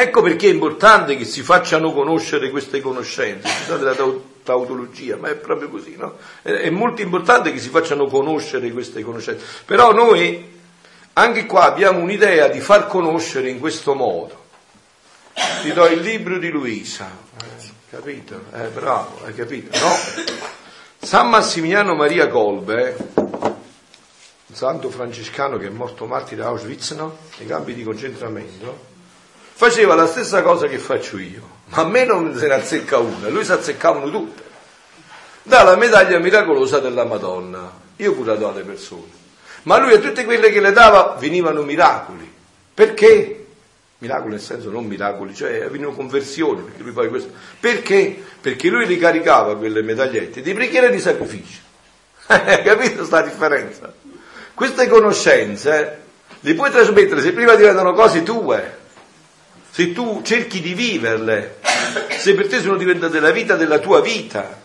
Speaker 1: Ecco perché è importante che si facciano conoscere queste conoscenze, scusate la tautologia, ma è proprio così, no? È molto importante che si facciano conoscere queste conoscenze. Però noi anche qua abbiamo un'idea di far conoscere in questo modo. Ti do il libro di Luisa, eh, capito? Eh, bravo, hai capito? No? San Massimiliano Maria Colbe, un santo francescano che è morto martire a Auschwitz, no? Nei campi di concentramento, faceva la stessa cosa che faccio io, ma a me non se ne azzecca una, lui si azzeccavano tutte. Dà medaglia miracolosa della Madonna, io pure la do alle persone, ma lui a tutte quelle che le dava venivano miracoli. Perché? Miracoli nel senso non miracoli, cioè venivano conversioni, perché lui poi questo. Perché? Perché lui ricaricava quelle medagliette di preghiera e di sacrificio. Capito sta differenza? Queste conoscenze le puoi trasmettere se prima diventano cose tue se tu cerchi di viverle, se per te sono diventate la vita della tua vita.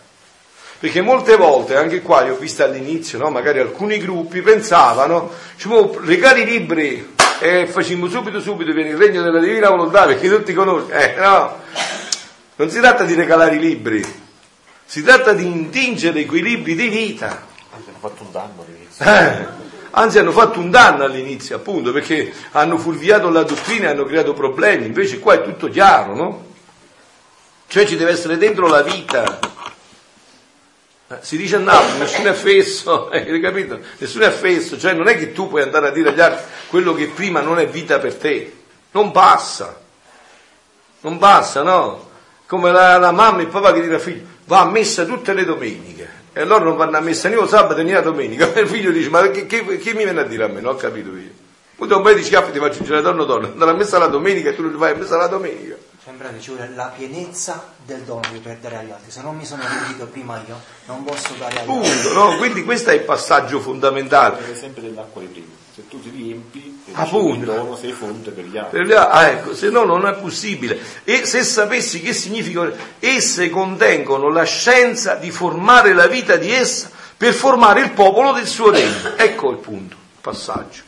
Speaker 1: Perché molte volte, anche qua li ho visti all'inizio, no? magari alcuni gruppi pensavano, diciamo, legare i libri e facciamo subito subito viene il regno della divina volontà perché tutti conoscono. Eh, no, non si tratta di regalare i libri, si tratta di intingere quei libri di vita.
Speaker 4: Hanno fatto un danno all'inizio.
Speaker 1: Eh anzi hanno fatto un danno all'inizio, appunto, perché hanno fulviato la dottrina e hanno creato problemi, invece qua è tutto chiaro, no? Cioè ci deve essere dentro la vita. Si dice a Napoli, nessuno è fesso, hai capito? Nessuno è fesso, cioè non è che tu puoi andare a dire agli altri quello che prima non è vita per te, non passa, non passa, no? Come la, la mamma e il papà che dicono al figlio, va a messa tutte le domeniche, e allora non vanno a messa né lo sabato né la domenica. E il figlio dice, ma che, che, che, mi viene a dire a me? Non ho capito io. Poi un paio di schiaffi ti faccio dire donna donna, andare a messa la domenica e tu non vai a messa la domenica.
Speaker 2: Sembra che ci vuole la pienezza del dono per dare agli altri. Se non mi sono riempito prima io, non posso dare agli
Speaker 1: Punto,
Speaker 2: altri.
Speaker 1: No? Quindi questo è il passaggio fondamentale.
Speaker 4: Per esempio dell'acqua di prima. Se tu ti riempi,
Speaker 1: Appunto.
Speaker 4: il dono sei fonte per gli altri.
Speaker 1: Ah, ecco, se no non è possibile. E se sapessi che significa, esse contengono la scienza di formare la vita di essa per formare il popolo del suo regno. Ecco il punto, il passaggio.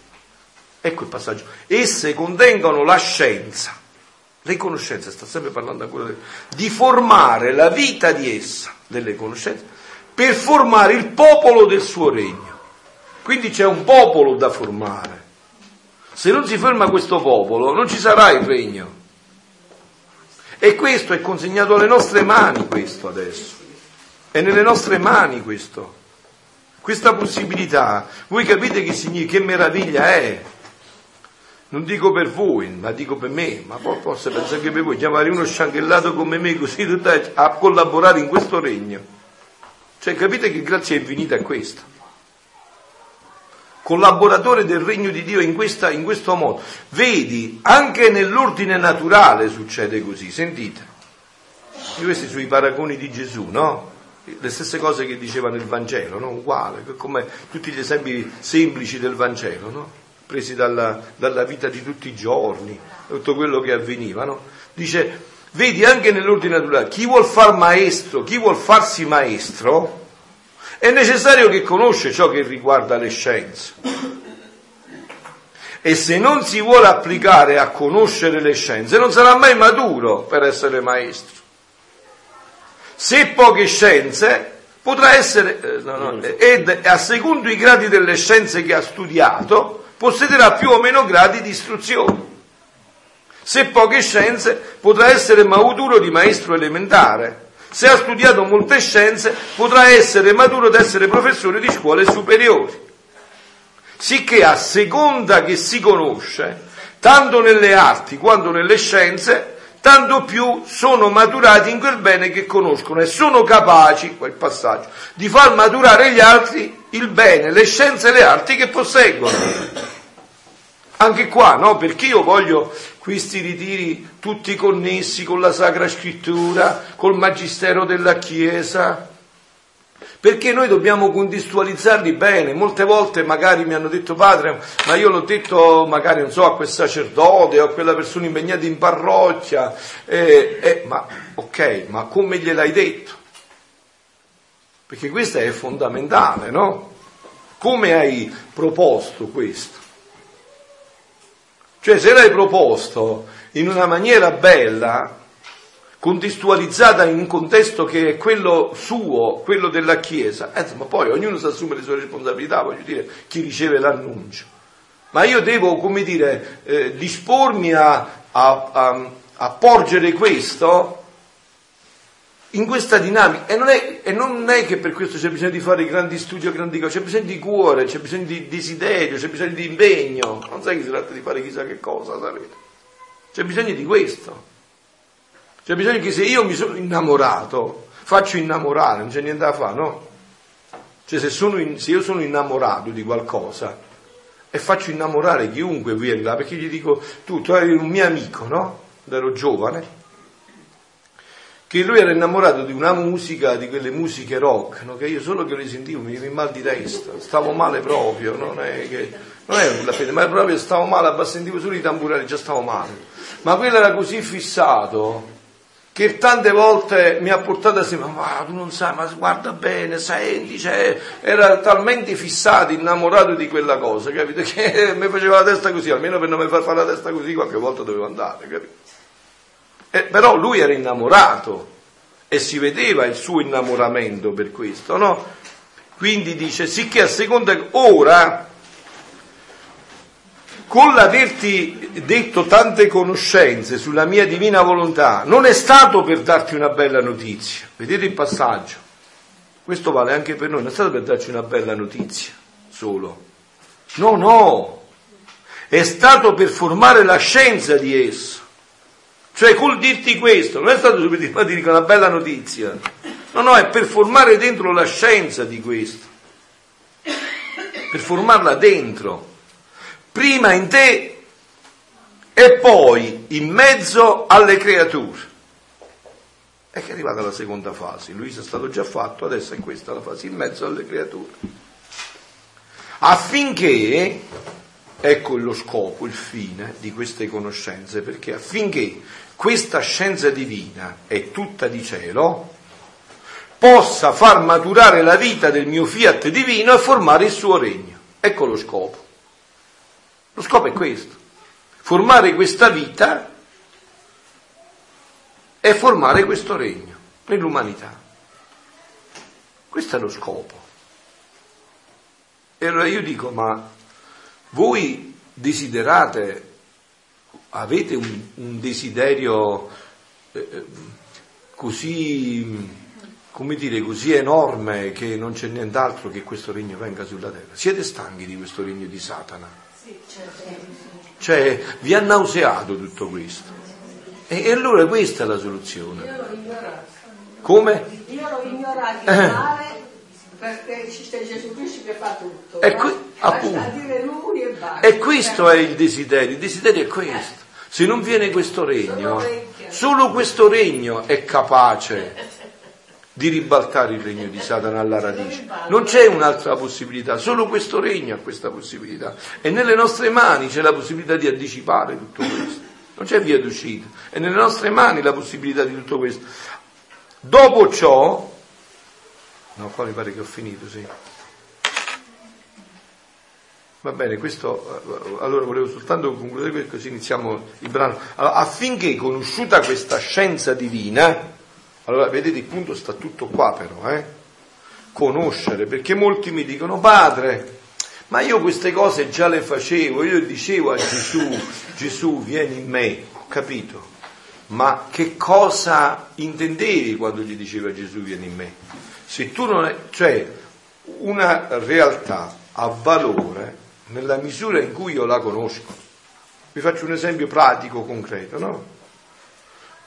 Speaker 1: Ecco il passaggio. Esse contengono la scienza, le conoscenze, sta sempre parlando ancora di formare la vita di essa, delle conoscenze, per formare il popolo del suo regno. Quindi c'è un popolo da formare. Se non si ferma questo popolo, non ci sarà il regno. E questo è consegnato alle nostre mani, questo adesso. È nelle nostre mani questo. Questa possibilità. Voi capite che, significa, che meraviglia è? Non dico per voi, ma dico per me, ma poi posso pensare che per voi chiamare uno scianchellato come me così a collaborare in questo regno. Cioè capite che grazia infinita è questa? Collaboratore del regno di Dio in, questa, in questo modo. Vedi, anche nell'ordine naturale succede così, sentite. E questi sono i paragoni di Gesù, no? Le stesse cose che diceva nel Vangelo, no? Uguale, come tutti gli esempi semplici del Vangelo, no? Presi dalla, dalla vita di tutti i giorni, tutto quello che avveniva, no? Dice, vedi anche nell'ordine naturale, chi vuol far maestro, chi vuol farsi maestro, è necessario che conosce ciò che riguarda le scienze. E se non si vuole applicare a conoscere le scienze, non sarà mai maturo per essere maestro. Se poche scienze, potrà essere, eh, no, no, ed a secondo i gradi delle scienze che ha studiato, possederà più o meno gradi di istruzione. Se poche scienze, potrà essere maturo di maestro elementare se ha studiato molte scienze, potrà essere maturo ad essere professore di scuole superiori. Sicché a seconda che si conosce, tanto nelle arti quanto nelle scienze, tanto più sono maturati in quel bene che conoscono e sono capaci, quel passaggio, di far maturare gli altri il bene, le scienze e le arti che posseggono. Anche qua, no? Perché io voglio questi ritiri tutti connessi con la Sacra Scrittura, col Magistero della Chiesa, perché noi dobbiamo contestualizzarli bene. Molte volte magari mi hanno detto padre, ma io l'ho detto magari non so a quel sacerdote o a quella persona impegnata in parrocchia, eh, eh, ma ok, ma come gliel'hai detto? Perché questo è fondamentale, no? Come hai proposto questo? Cioè se l'hai proposto in una maniera bella, contestualizzata in un contesto che è quello suo, quello della Chiesa, eh, ma poi ognuno si assume le sue responsabilità, voglio dire, chi riceve l'annuncio. Ma io devo, come dire, eh, dispormi a, a, a, a, porgere questo in questa dinamica. E non, è, e non, è, che per questo c'è bisogno di fare grandi studi o grandi cose, c'è bisogno di cuore, c'è bisogno di desiderio, c'è bisogno di impegno. Non sai che si tratta di fare chissà che cosa, sapete? C'è bisogno di questo. C'è bisogno che se io mi sono innamorato, faccio innamorare, non c'è niente da fare, no? Cioè se, in, se io sono innamorato di qualcosa e faccio innamorare chiunque viene là, perché gli dico, tu, tu eri un mio amico, no? Ero giovane, che lui era innamorato di una musica, di quelle musiche rock, no? che io solo che le sentivo mi veniva mal di testa, stavo male proprio, non è che non è la fede, ma proprio stavo male, sentivo solo i tamburelli, già stavo male. Ma quello era così fissato che tante volte mi ha portato a dire, ma tu non sai, ma guarda bene, senti, cioè, era talmente fissato, innamorato di quella cosa, capito? Che mi faceva la testa così, almeno per non far fare la testa così qualche volta dovevo andare, capito? Eh, però lui era innamorato e si vedeva il suo innamoramento per questo, no? Quindi dice, sicché a seconda ora con l'averti detto tante conoscenze sulla mia divina volontà, non è stato per darti una bella notizia. Vedete il passaggio? Questo vale anche per noi, non è stato per darci una bella notizia solo. No, no, è stato per formare la scienza di esso. Cioè, col dirti questo, non è stato per dirti una bella notizia. No, no, è per formare dentro la scienza di questo. Per formarla dentro prima in te e poi in mezzo alle creature. E che è arrivata la seconda fase, Luisa è stato già fatto, adesso è questa la fase, in mezzo alle creature. Affinché, ecco lo scopo, il fine di queste conoscenze, perché affinché questa scienza divina è tutta di cielo, possa far maturare la vita del mio fiat divino e formare il suo regno. Ecco lo scopo. Lo scopo è questo, formare questa vita e formare questo regno nell'umanità. Questo è lo scopo. E allora io dico, ma voi desiderate, avete un, un desiderio eh, eh così, come dire, così enorme che non c'è nient'altro che questo regno venga sulla terra? Siete stanchi di questo regno di Satana? Cioè, vi ha nauseato tutto questo. E, e allora questa è la soluzione.
Speaker 5: Io l'ho ignorato.
Speaker 1: Come?
Speaker 5: Io l'ho ignorato eh. male perché ci sta Gesù Cristo che fa tutto.
Speaker 1: E, qui, e questo è il desiderio, il desiderio è questo. Se non viene questo regno, solo questo regno è capace di ribaltare il regno di Satana alla radice. Non c'è un'altra possibilità, solo questo regno ha questa possibilità. E nelle nostre mani c'è la possibilità di anticipare tutto questo. Non c'è via d'uscita. È nelle nostre mani la possibilità di tutto questo. Dopo ciò, no, qua mi pare che ho finito, sì. Va bene, questo, allora volevo soltanto concludere questo, così iniziamo il brano. Allora, affinché conosciuta questa scienza divina, allora, vedete, il punto sta tutto qua però, eh? Conoscere, perché molti mi dicono, padre, ma io queste cose già le facevo, io dicevo a Gesù, Gesù vieni in me, ho capito, ma che cosa intendevi quando gli diceva Gesù vieni in me? Se tu non è, cioè una realtà ha valore nella misura in cui io la conosco. Vi faccio un esempio pratico, concreto, no?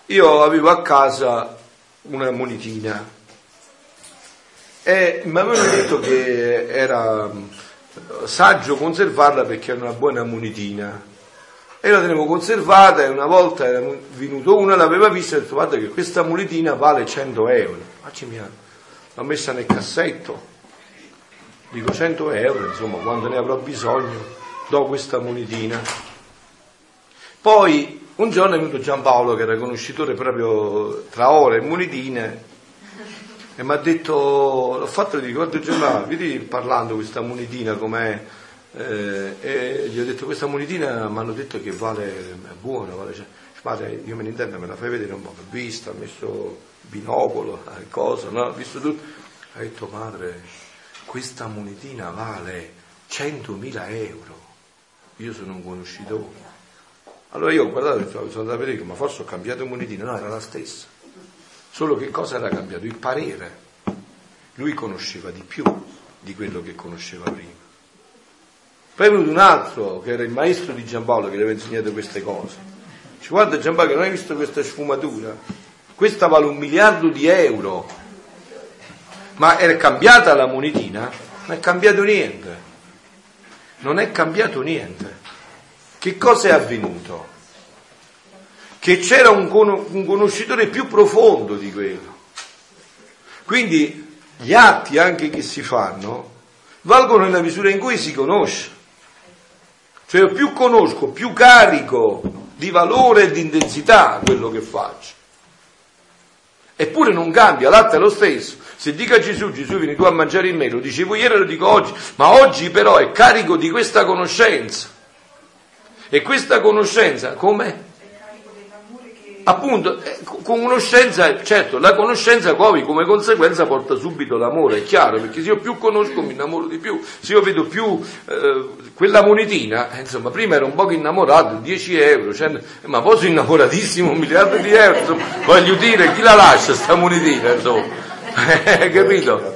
Speaker 1: Io avevo a casa una monetina e mi avevano detto che era saggio conservarla perché era una buona monetina. E la tenevo conservata e una volta era venuto uno, l'aveva vista e ha detto guarda che questa monetina vale 100 euro. L'ho messa nel cassetto, dico 100 euro, insomma, quando ne avrò bisogno, do questa monetina. Poi un giorno è venuto Giampaolo, che era conoscitore proprio tra ore e monetine, e mi ha detto, l'ho fatto e dico, guarda Giampaolo, vedi parlando questa monetina com'è, eh, e gli ho detto, questa monetina mi hanno detto che vale, è buona, vale, cioè, padre, io me ne intendo, me la fai vedere un po', l'ho vista, ho messo binocolo, cosa, no? ho visto tutto. Ha detto, padre, questa monetina vale 100.000 euro. Io sono un conoscitore. Allora io ho guardato e sono andato a vedere, ma forse ho cambiato monetina. No, era la stessa. Solo che cosa era cambiato? Il parere. Lui conosceva di più di quello che conosceva prima. Poi è venuto un altro, che era il maestro di Giampaolo, che le aveva insegnato queste cose. Ci guarda Giampaolo, non hai visto questa sfumatura? Questa vale un miliardo di euro ma è cambiata la monetina? Non è cambiato niente. Non è cambiato niente. Che cosa è avvenuto? Che c'era un, con- un conoscitore più profondo di quello. Quindi gli atti anche che si fanno valgono nella misura in cui si conosce. Cioè più conosco, più carico di valore e di intensità quello che faccio. Eppure non cambia, l'atto è lo stesso. Se dico a Gesù, Gesù vieni tu a mangiare in me, lo dicevo ieri e lo dico oggi, ma oggi però è carico di questa conoscenza. E questa conoscenza com'è? Appunto, eh, conoscenza, certo, la conoscenza poi come conseguenza porta subito l'amore, è chiaro, perché se io più conosco mi innamoro di più, se io vedo più eh, quella monetina, eh, insomma, prima ero un poco innamorato, 10 euro, 100, ma poi sono innamoratissimo, un miliardo di euro, insomma, voglio dire, chi la lascia sta monetina, insomma? Eh, capito?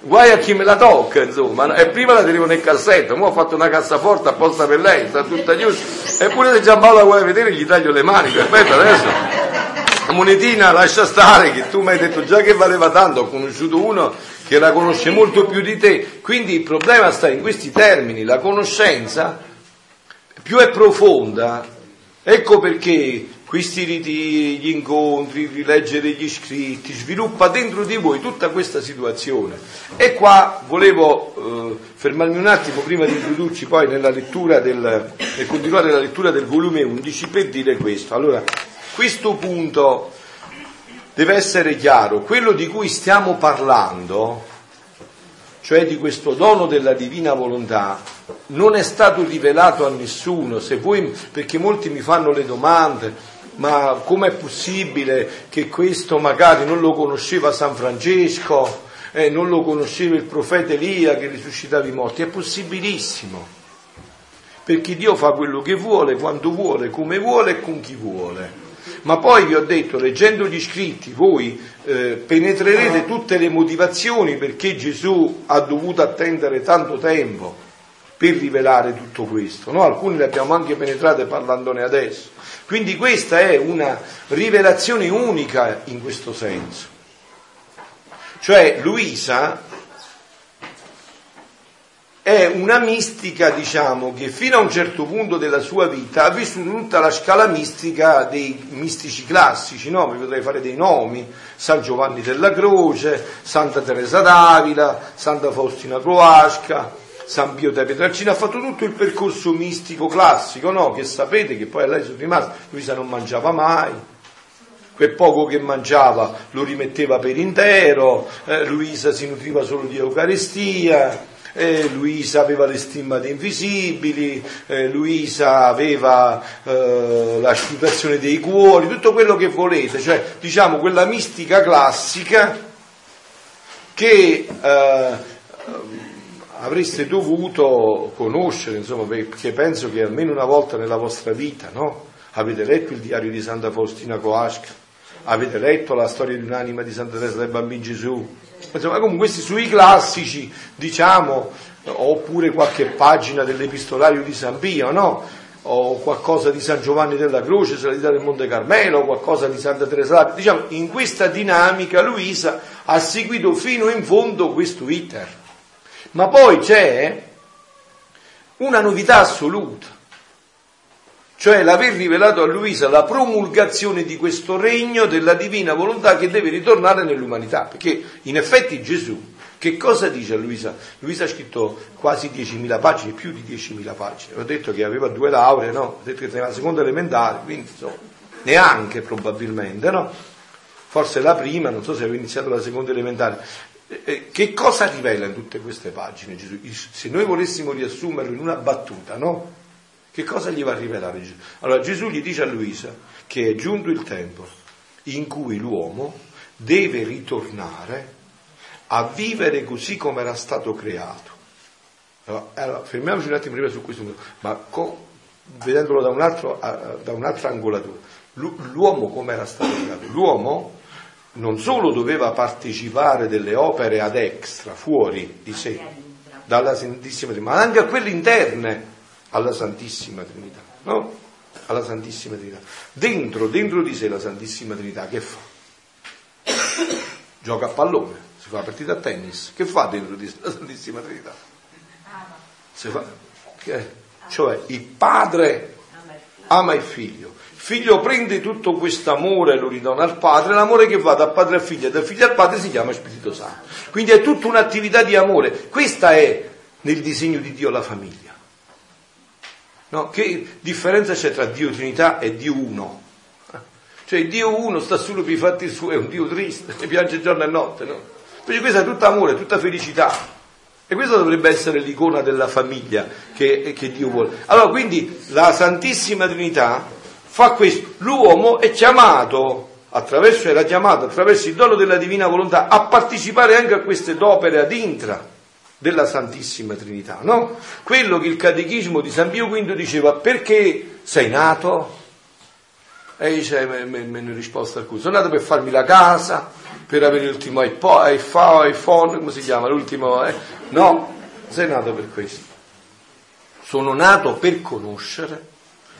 Speaker 1: Guai a chi me la tocca, insomma. E prima la tenevo nel cassetto, ora ho fatto una cassaforte apposta per lei, sta tutta chiusa. Eppure se Giampaolo la vuole vedere gli taglio le mani, aspetta adesso. Monetina lascia stare, che tu mi hai detto già che valeva tanto, ho conosciuto uno che la conosce molto più di te. Quindi il problema sta in questi termini, la conoscenza più è profonda, ecco perché questi ritiri, gli incontri, rileggere gli scritti, sviluppa dentro di voi tutta questa situazione. E qua volevo eh, fermarmi un attimo prima di introdurci poi nella lettura del, e continuare la lettura del volume 11 per dire questo. Allora, questo punto deve essere chiaro, quello di cui stiamo parlando, cioè di questo dono della divina volontà, non è stato rivelato a nessuno, se voi, perché molti mi fanno le domande, ma com'è possibile che questo magari non lo conosceva San Francesco, eh, non lo conosceva il profeta Elia che risuscitava i morti? È possibilissimo, perché Dio fa quello che vuole, quando vuole, come vuole e con chi vuole. Ma poi vi ho detto, leggendo gli scritti, voi eh, penetrerete tutte le motivazioni perché Gesù ha dovuto attendere tanto tempo per rivelare tutto questo. No? Alcune le abbiamo anche penetrate parlandone adesso. Quindi questa è una rivelazione unica in questo senso. Cioè Luisa è una mistica, diciamo, che fino a un certo punto della sua vita ha vissuto tutta la scala mistica dei mistici classici, no? Vi potrei fare dei nomi, San Giovanni della Croce, Santa Teresa d'Avila, Santa Faustina Croasca, San Pio da Pietralcina, ha fatto tutto il percorso mistico classico, no? Che sapete che poi a lei sono rimasti, Luisa non mangiava mai, quel poco che mangiava lo rimetteva per intero, eh, Luisa si nutriva solo di Eucaristia, eh, Luisa aveva le stimmate invisibili, eh, Luisa aveva eh, l'asciutazione dei cuori, tutto quello che volete, cioè diciamo quella mistica classica che eh, avreste dovuto conoscere, insomma, perché penso che almeno una volta nella vostra vita, no? Avete letto il diario di Santa Faustina Coasca, avete letto la storia di un'anima di Santa Teresa del Bambino Gesù, insomma, comunque questi sui classici, diciamo, oppure qualche pagina dell'epistolario di San Pio, no? o qualcosa di San Giovanni della Croce, Salita del Monte Carmelo, qualcosa di Santa Teresa. Diciamo, in questa dinamica Luisa ha seguito fino in fondo questo iter. Ma poi c'è una novità assoluta cioè l'aver rivelato a Luisa la promulgazione di questo regno della divina volontà che deve ritornare nell'umanità, perché in effetti Gesù che cosa dice a Luisa? Luisa ha scritto quasi 10.000 pagine, più di 10.000 pagine, ho detto che aveva due lauree, no? Ho detto che era la seconda elementare, quindi insomma, neanche probabilmente, no? Forse la prima, non so se aveva iniziato la seconda elementare. Eh, eh, che cosa rivela in tutte queste pagine Gesù? Se noi volessimo riassumerlo in una battuta, no? Che cosa gli va a rivelare Gesù? Allora Gesù gli dice a Luisa che è giunto il tempo in cui l'uomo deve ritornare a vivere così come era stato creato. Allora, fermiamoci un attimo prima su questo ma co- vedendolo da, un altro, da un'altra angolatura. L'uomo come era stato creato? L'uomo non solo doveva partecipare delle opere ad extra, fuori di sé, dalla Santissima Trinità, ma anche a quelle interne alla Santissima Trinità, no? Alla Santissima Trinità. Dentro, dentro di sé la Santissima Trinità che fa? Gioca a pallone, si fa una partita a tennis, che fa dentro di sé la Santissima Trinità? Fa, cioè il padre ama il figlio, figlio prende tutto questo amore e lo ridona al padre, l'amore che va da padre a figlio e da figlio al padre si chiama Spirito Santo. Quindi è tutta un'attività di amore. Questa è nel disegno di Dio la famiglia. No? Che differenza c'è tra Dio Trinità e Dio Uno? Cioè Dio Uno sta solo per i fatti suoi, è un Dio triste, che piange giorno e notte, no? Invece questo è tutto amore, tutta felicità. E questa dovrebbe essere l'icona della famiglia che, che Dio vuole. Allora, quindi la Santissima Trinità fa questo. L'uomo è chiamato, attraverso, era chiamato attraverso il dono della divina volontà, a partecipare anche a queste opere ad intra della Santissima Trinità, no? Quello che il catechismo di San Pio V diceva, perché sei nato? E dice, mi hanno risposto a cui, sono nato per farmi la casa, per avere l'ultimo iPhone, iPhone come si chiama, l'ultimo, eh? no, sei nato per questo. Sono nato per conoscere,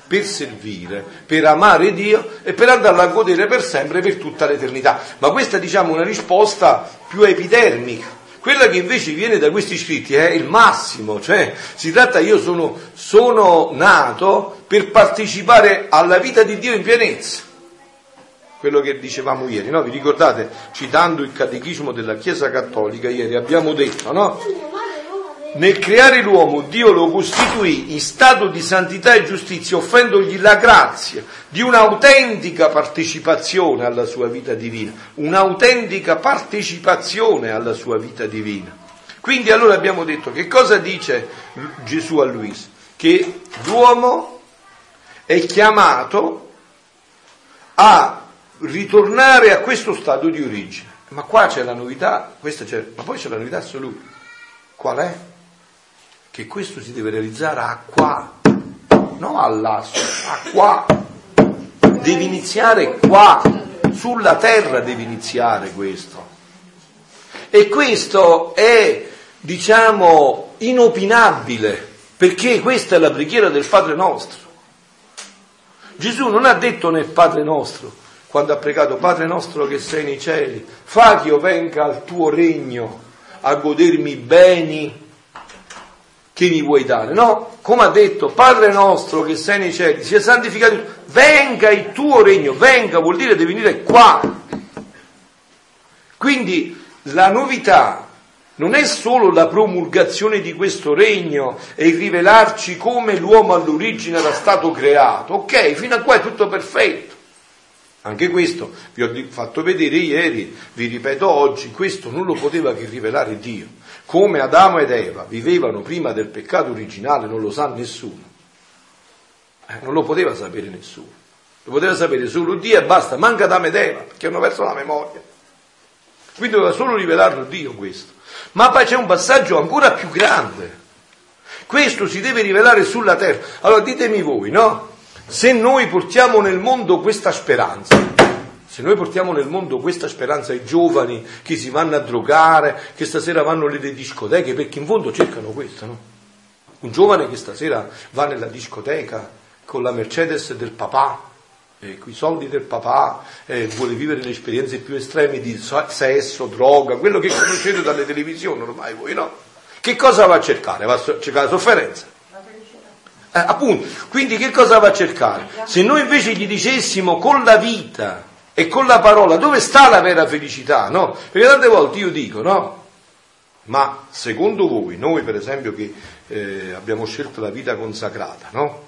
Speaker 1: per servire, per amare Dio e per andarlo a godere per sempre, per tutta l'eternità. Ma questa diciamo una risposta più epidermica quella che invece viene da questi scritti è il massimo, cioè si tratta, io sono, sono nato per partecipare alla vita di Dio in pienezza. Quello che dicevamo ieri, no? Vi ricordate, citando il catechismo della Chiesa Cattolica, ieri abbiamo detto, no? Nel creare l'uomo Dio lo costituì in stato di santità e giustizia, offrendogli la grazia di un'autentica partecipazione alla sua vita divina, un'autentica partecipazione alla sua vita divina. Quindi allora abbiamo detto che cosa dice Gesù a Luisa? Che l'uomo è chiamato a ritornare a questo stato di origine. Ma qua c'è la novità, c'è, ma poi c'è la novità assoluta. Qual è? Che questo si deve realizzare a qua, non a lasso, a qua. Devi iniziare qua, sulla terra devi iniziare questo. E questo è, diciamo, inopinabile, perché questa è la preghiera del Padre nostro. Gesù non ha detto nel Padre nostro, quando ha pregato Padre nostro che sei nei cieli, fa che io venga al tuo regno a godermi beni che mi vuoi dare. No, come ha detto, Padre nostro che sei nei cieli, sia santificato, venga il tuo regno, venga vuol dire devi venire qua. Quindi la novità non è solo la promulgazione di questo regno e il rivelarci come l'uomo all'origine era stato creato. Ok, fino a qua è tutto perfetto. Anche questo vi ho fatto vedere ieri, vi ripeto oggi, questo non lo poteva che rivelare Dio come Adamo ed Eva vivevano prima del peccato originale non lo sa nessuno. Eh, non lo poteva sapere nessuno. Lo poteva sapere solo Dio e basta, manca Adamo ed Eva, perché hanno perso la memoria. Quindi doveva solo rivelarlo Dio questo. Ma poi c'è un passaggio ancora più grande. Questo si deve rivelare sulla terra. Allora ditemi voi, no? Se noi portiamo nel mondo questa speranza, se noi portiamo nel mondo questa speranza ai giovani che si vanno a drogare, che stasera vanno nelle discoteche, perché in fondo cercano questo, no? Un giovane che stasera va nella discoteca con la Mercedes del papà, eh, con i soldi del papà, eh, vuole vivere le esperienze più estreme di sesso, droga, quello che conoscete dalle televisioni ormai voi no? Che cosa va a cercare? Va a cercare la sofferenza. Eh, appunto, quindi che cosa va a cercare? Se noi invece gli dicessimo con la vita e con la parola dove sta la vera felicità, no? Perché tante volte io dico, no? Ma secondo voi, noi per esempio che eh, abbiamo scelto la vita consacrata, no?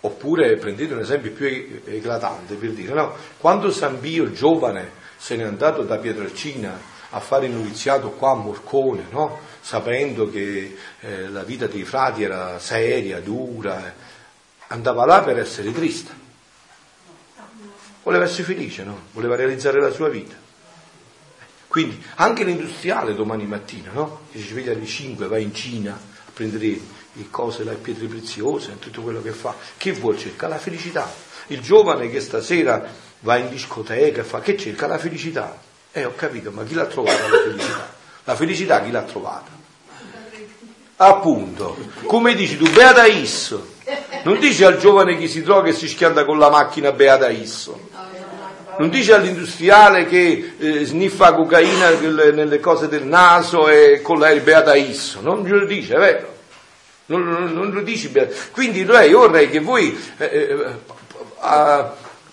Speaker 1: Oppure prendete un esempio più eclatante per dire, no? Quando San Pio, giovane, se n'è andato da Pietrelcina a fare il noviziato qua a Morcone, no? Sapendo che eh, la vita dei frati era seria, dura, andava là per essere triste. Voleva essere felice, no? Voleva realizzare la sua vita. Quindi anche l'industriale domani mattina, no? Che si sveglia alle 5, va in Cina a prendere le cose, le pietre preziose, tutto quello che fa. Che vuol cercare? La felicità. Il giovane che stasera va in discoteca e fa che cerca? La felicità. Eh, ho capito, ma chi l'ha trovata la felicità? La felicità chi l'ha trovata? Appunto, come dici tu, beata isso. Non dici al giovane che si trova che si schianta con la macchina beata isso. Non dice all'industriale che eh, sniffa cocaina nelle cose del naso e con l'aereo beata isso. Non glielo dice, è vero? non, non, non lo dici. Quindi lei vorrei che voi eh, eh,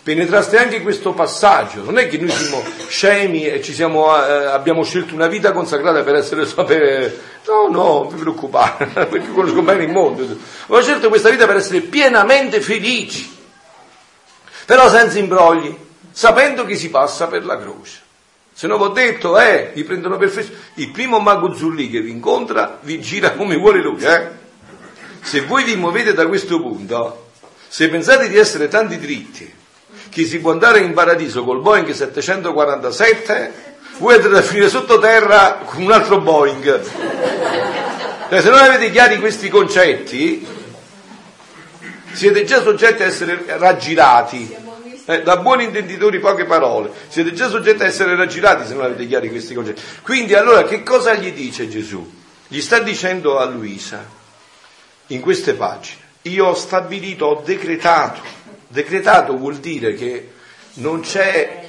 Speaker 1: penetraste anche questo passaggio. Non è che noi siamo scemi e siamo, eh, abbiamo scelto una vita consacrata per essere sapere. No, no, non vi preoccupate, perché conosco bene il mondo. Ho scelto questa vita per essere pienamente felici, però senza imbrogli, sapendo che si passa per la croce. Se no vi ho detto, eh, vi prendono per fesso. Il primo mago Zulli che vi incontra vi gira come vuole lui, eh? Se voi vi muovete da questo punto, se pensate di essere tanti dritti, che si può andare in paradiso col Boeing 747, voi andrete a finire sottoterra con un altro Boeing. Cioè, se non avete chiari questi concetti, siete già soggetti a essere raggirati. Eh, da buoni intenditori poche parole, siete già soggetti a essere raggirati se non avete chiari questi concetti. Quindi allora che cosa gli dice Gesù? Gli sta dicendo a Luisa, in queste pagine. Io ho stabilito, ho decretato. Decretato vuol dire che non c'è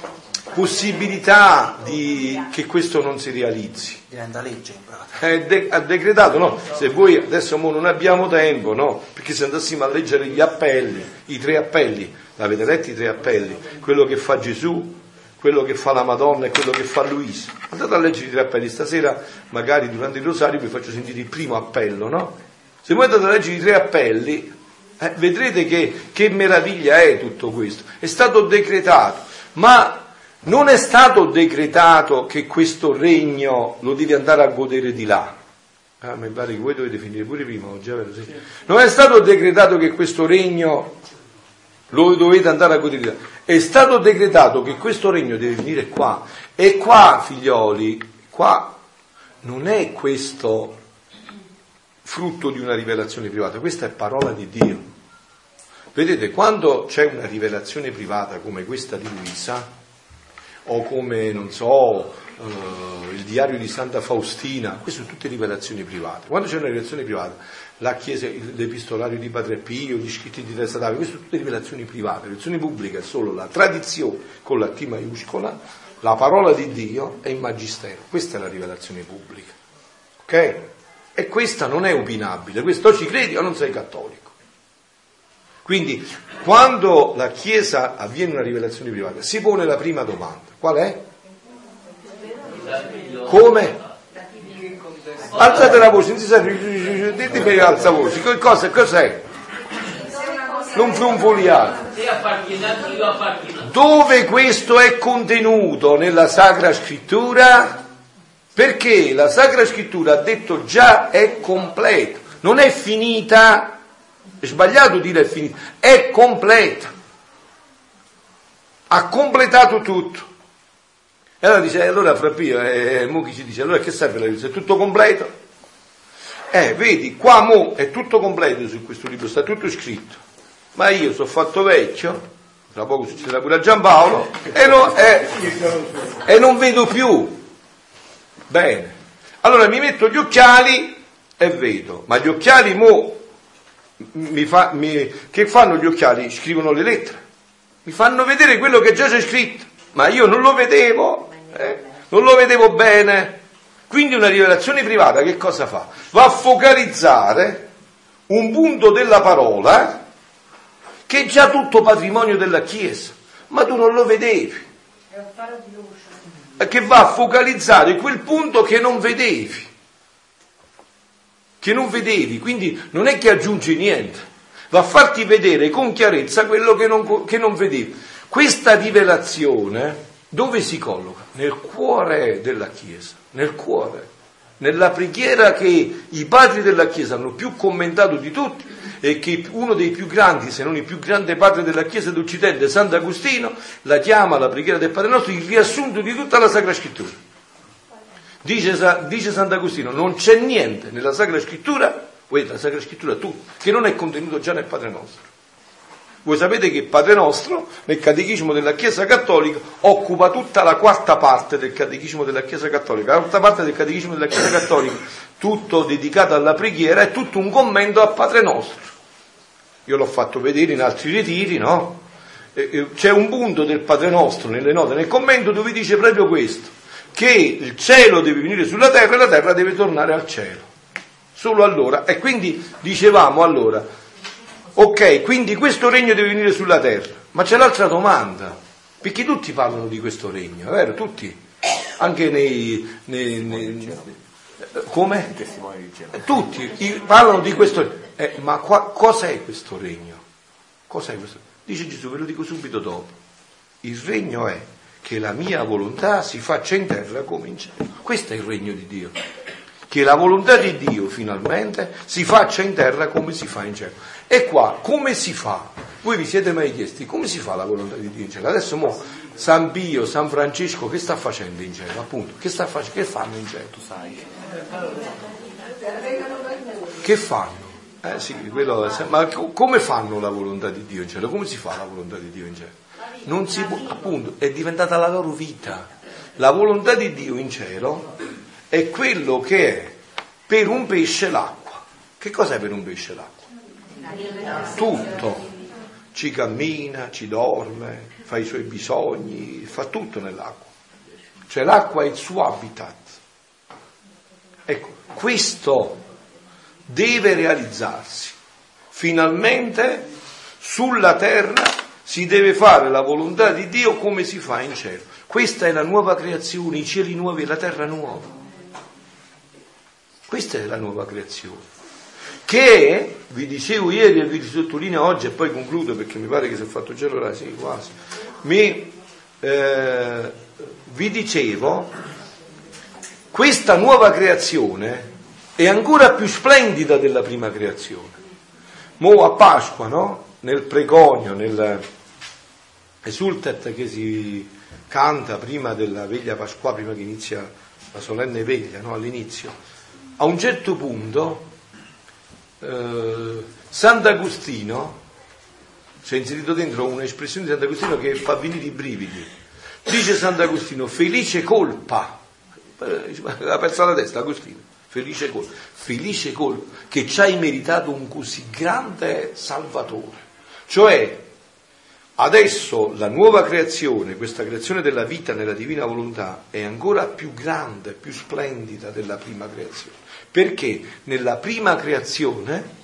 Speaker 1: possibilità di, che questo non si realizzi.
Speaker 2: Diventa legge in pratica.
Speaker 1: Ha decretato, no? Se voi adesso non abbiamo tempo, no? Perché se andassimo a leggere gli appelli, i tre appelli, l'avete letto i tre appelli? Quello che fa Gesù, quello che fa la Madonna e quello che fa Luisa. Andate a leggere i tre appelli, stasera magari durante il rosario vi faccio sentire il primo appello, no? Se voi andate a leggere i tre appelli, eh, vedrete che, che meraviglia è tutto questo. È stato decretato, ma non è stato decretato che questo regno lo devi andare a godere di là. Ah, mi pare che voi dovete finire pure prima vero? Sì. Non è stato decretato che questo regno lo dovete andare a godere di là. È stato decretato che questo regno deve venire qua. E qua, figlioli, qua non è questo frutto di una rivelazione privata, questa è parola di Dio. Vedete, quando c'è una rivelazione privata come questa di Luisa, o come, non so, uh, il diario di Santa Faustina, queste sono tutte rivelazioni private. Quando c'è una rivelazione privata, la Chiesa, l'epistolario di Padre Pio, gli scritti di Teresa Davide, queste sono tutte rivelazioni private. La rivelazione pubblica è solo la tradizione con la T maiuscola, la parola di Dio e il Magistero. Questa è la rivelazione pubblica. Ok? E questa non è opinabile, questo ci credi o non sei cattolico. Quindi, quando la Chiesa avviene una rivelazione privata, si pone la prima domanda. Qual è? Come? Alzate la voce, non si sa, ditemi alza voce, che cosa, cos'è? Non frunfoliate. Dove questo è contenuto nella Sacra Scrittura? Perché la Sacra Scrittura ha detto già è completo, non è finita, è sbagliato dire è finita, è completa. Ha completato tutto. E allora dice, allora fra Pio, eh, Mucchi ci dice, allora che serve la Bibbia? È tutto completo? Eh, vedi, qua mo è tutto completo su questo libro, sta tutto scritto. Ma io sono fatto vecchio, tra poco succederà pure a Giampaolo, e, no, eh, e non vedo più Bene. Allora mi metto gli occhiali e vedo, ma gli occhiali mo mi fa, mi, che fanno gli occhiali? Scrivono le lettere, mi fanno vedere quello che già c'è scritto, ma io non lo vedevo, eh, non lo vedevo bene. Quindi una rivelazione privata che cosa fa? Va a focalizzare un punto della parola che è già tutto patrimonio della Chiesa, ma tu non lo vedevi. Che va a focalizzare quel punto che non vedevi che non vedevi, quindi non è che aggiunge niente, va a farti vedere con chiarezza quello che non, che non vedevi. Questa rivelazione dove si colloca? Nel cuore della Chiesa, nel cuore, nella preghiera che i padri della Chiesa hanno più commentato di tutti e che uno dei più grandi, se non il più grande padre della Chiesa d'Occidente, Sant'Agostino, la chiama la preghiera del Padre nostro il riassunto di tutta la Sacra Scrittura. Dice, dice Sant'Agostino, non c'è niente nella Sacra Scrittura, vedete la Sacra Scrittura tu, che non è contenuto già nel Padre nostro. Voi sapete che il Padre nostro, nel Catechismo della Chiesa Cattolica, occupa tutta la quarta parte del Catechismo della Chiesa Cattolica. La quarta parte del Catechismo della Chiesa Cattolica, tutto dedicato alla preghiera, è tutto un commento al Padre nostro. Io l'ho fatto vedere in altri ritiri, no? C'è un punto del Padre nostro nelle note, nel commento, dove dice proprio questo che il cielo deve venire sulla terra e la terra deve tornare al cielo. Solo allora. E quindi dicevamo allora, ok, quindi questo regno deve venire sulla terra, ma c'è l'altra domanda, perché tutti parlano di questo regno, è vero? Tutti, anche nei... nei, nei come? Tutti parlano di questo regno. Eh, ma qua, cos'è questo regno? Cos'è questo? Dice Gesù, ve lo dico subito dopo. Il regno è che la mia volontà si faccia in terra come in cielo. Questo è il regno di Dio. Che la volontà di Dio finalmente si faccia in terra come si fa in cielo. E qua come si fa? Voi vi siete mai chiesti come si fa la volontà di Dio in cielo? Adesso mo San Pio, San Francesco che sta facendo in cielo? Appunto, che, sta facendo? che fanno in cielo? Che fanno? Eh sì, quello, ma come fanno la volontà di Dio in cielo? Come si fa la volontà di Dio in cielo? Non si può, appunto, è diventata la loro vita. La volontà di Dio in cielo è quello che è per un pesce l'acqua. Che cos'è per un pesce l'acqua? Tutto. Ci cammina, ci dorme, fa i suoi bisogni, fa tutto nell'acqua. Cioè l'acqua è il suo habitat. Ecco, questo deve realizzarsi. Finalmente sulla terra si deve fare la volontà di Dio come si fa in cielo. Questa è la nuova creazione, i cieli nuovi e la terra nuova. Questa è la nuova creazione. Che, vi dicevo ieri e vi sottolineo oggi e poi concludo perché mi pare che si è fatto già l'ora, sì, quasi. Mi, eh, vi dicevo, questa nuova creazione è ancora più splendida della prima creazione. Mo a Pasqua, no? nel pregonio, nel esultet che si canta prima della veglia pasquale, prima che inizia la solenne veglia, no? all'inizio, a un certo punto eh, Sant'Agostino, c'è inserito dentro un'espressione di Sant'Agostino che fa venire i brividi, dice Sant'Agostino, felice colpa, eh, ha perso la testa Agostino, felice colpa, felice colpa che ci hai meritato un così grande salvatore. Cioè, adesso la nuova creazione, questa creazione della vita nella divina volontà, è ancora più grande, più splendida della prima creazione. Perché nella prima creazione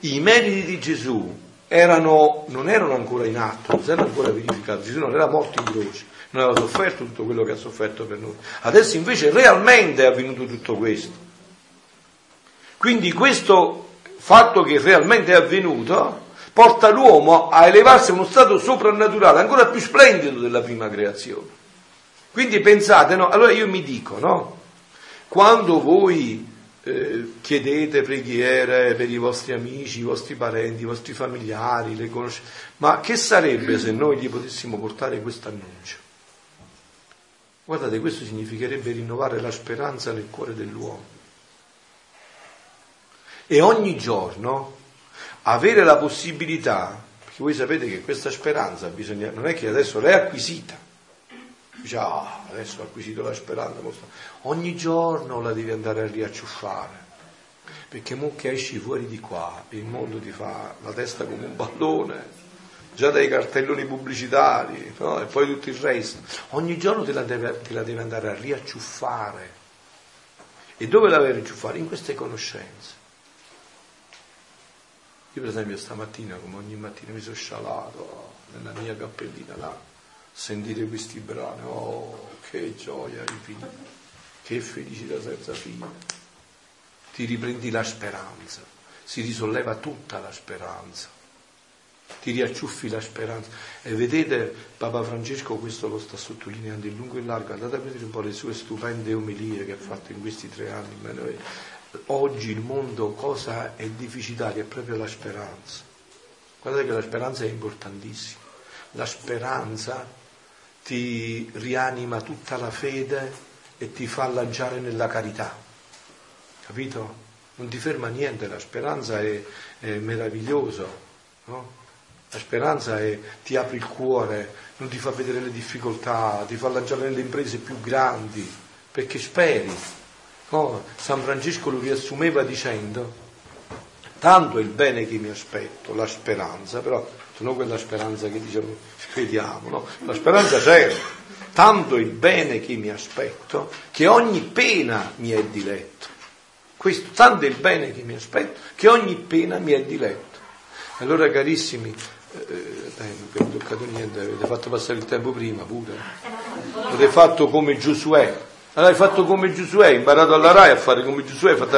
Speaker 1: i meriti di Gesù erano, non erano ancora in atto, non erano ancora verificati. Gesù non era morto in croce, non aveva sofferto tutto quello che ha sofferto per noi. Adesso invece realmente è avvenuto tutto questo. Quindi questo fatto che realmente è avvenuto porta l'uomo a elevarsi a uno stato soprannaturale ancora più splendido della prima creazione. Quindi pensate, no? Allora io mi dico, no? Quando voi eh, chiedete preghiere per i vostri amici, i vostri parenti, i vostri familiari, le conoscete, ma che sarebbe se noi gli potessimo portare questo annuncio? Guardate, questo significherebbe rinnovare la speranza nel cuore dell'uomo. E ogni giorno avere la possibilità, perché voi sapete che questa speranza bisogna, non è che adesso l'è acquisita, dice ah, adesso ho acquisito la speranza, ogni giorno la devi andare a riacciuffare, Perché mo che esci fuori di qua, il mondo ti fa la testa come un pallone, già dai cartelloni pubblicitari, no? e poi tutto il resto. Ogni giorno te la, deve, te la deve andare a riacciuffare. E dove la devi riacciuffare? In queste conoscenze. Io per esempio stamattina, come ogni mattina, mi sono scialato nella mia cappellina là, sentire questi brani, oh che gioia infinita, che felicità senza fine. Ti riprendi la speranza, si risolleva tutta la speranza, ti riacciuffi la speranza. E vedete, Papa Francesco questo lo sta sottolineando in lungo e in largo, andate a vedere un po' le sue stupende omelie che ha fatto in questi tre anni. Oggi il mondo cosa è deficitario? È proprio la speranza. Guardate che la speranza è importantissima. La speranza ti rianima tutta la fede e ti fa lanciare nella carità. Capito? Non ti ferma niente, la speranza è, è meravigliosa. No? La speranza è, ti apre il cuore, non ti fa vedere le difficoltà, ti fa lanciare nelle imprese più grandi, perché speri. No? San Francesco lo riassumeva dicendo, tanto è il bene che mi aspetto, la speranza, però non quella speranza che diciamo vediamo, no? La speranza c'è, tanto il bene che mi aspetto, che ogni pena mi è diletto. Questo, tanto è il bene che mi aspetto, che ogni pena mi è diletto. Allora carissimi, eh, non vi è toccato niente, avete fatto passare il tempo prima pure. Avete fatto come Giosuè. Allora hai fatto come Giosuè, hai imparato alla RAI a fare come Giosuè, hai fatto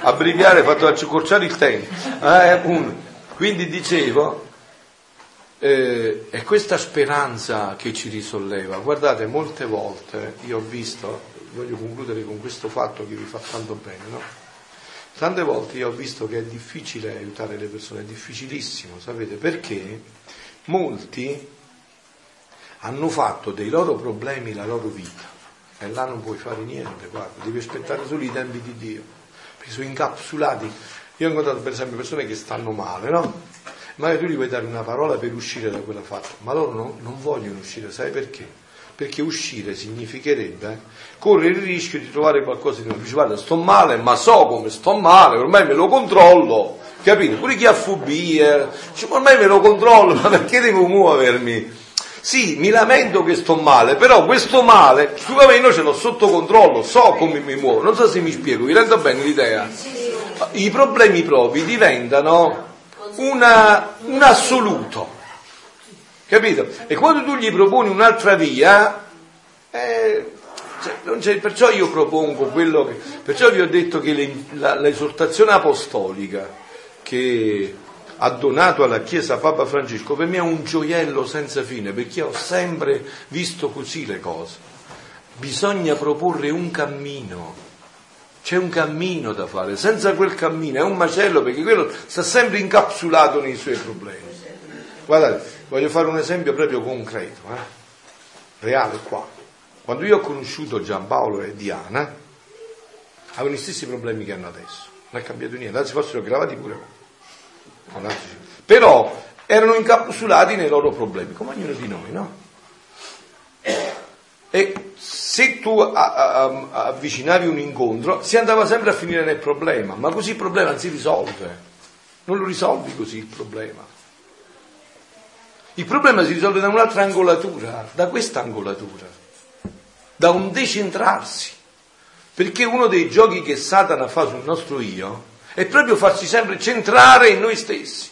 Speaker 1: abbreviare, hai fatto accorciare il tempo. Eh, Quindi dicevo, eh, è questa speranza che ci risolleva. Guardate, molte volte io ho visto, voglio concludere con questo fatto che vi fa tanto bene, no? Tante volte io ho visto che è difficile aiutare le persone, è difficilissimo, sapete perché? Molti hanno fatto dei loro problemi la loro vita e là non puoi fare niente, guarda, devi aspettare solo i tempi di Dio, perché sono incapsulati. Io ho incontrato per esempio persone che stanno male, no? magari tu gli vuoi dare una parola per uscire da quella fatta, ma loro non, non vogliono uscire, sai perché? Perché uscire significherebbe eh, correre il rischio di trovare qualcosa di nuovo. Dice, guarda, sto male, ma so come sto male, ormai me lo controllo, capito? Pure chi ha fobie, dice, ormai me lo controllo, ma perché devo muovermi? Sì, mi lamento che sto male, però questo male, siccome io ce l'ho sotto controllo, so come mi muovo, non so se mi spiego, vi rendo bene l'idea? I problemi propri diventano una, un assoluto, capito? E quando tu gli proponi un'altra via, eh, cioè, perciò io propongo quello che, perciò vi ho detto che le, la, l'esortazione apostolica che ha donato alla Chiesa Papa Francesco per me è un gioiello senza fine, perché ho sempre visto così le cose. Bisogna proporre un cammino, c'è un cammino da fare, senza quel cammino è un macello perché quello sta sempre incapsulato nei suoi problemi. Guardate, voglio fare un esempio proprio concreto, eh? reale qua. Quando io ho conosciuto Giampaolo e Diana, avevano gli stessi problemi che hanno adesso, non è cambiato niente, anzi fossero gravati pure Però erano incapsulati nei loro problemi, come ognuno di noi, no? E se tu avvicinavi un incontro si andava sempre a finire nel problema, ma così il problema non si risolve, non lo risolvi così il problema. Il problema si risolve da un'altra angolatura, da questa angolatura, da un decentrarsi, perché uno dei giochi che Satana fa sul nostro io è proprio farsi sempre centrare in noi stessi.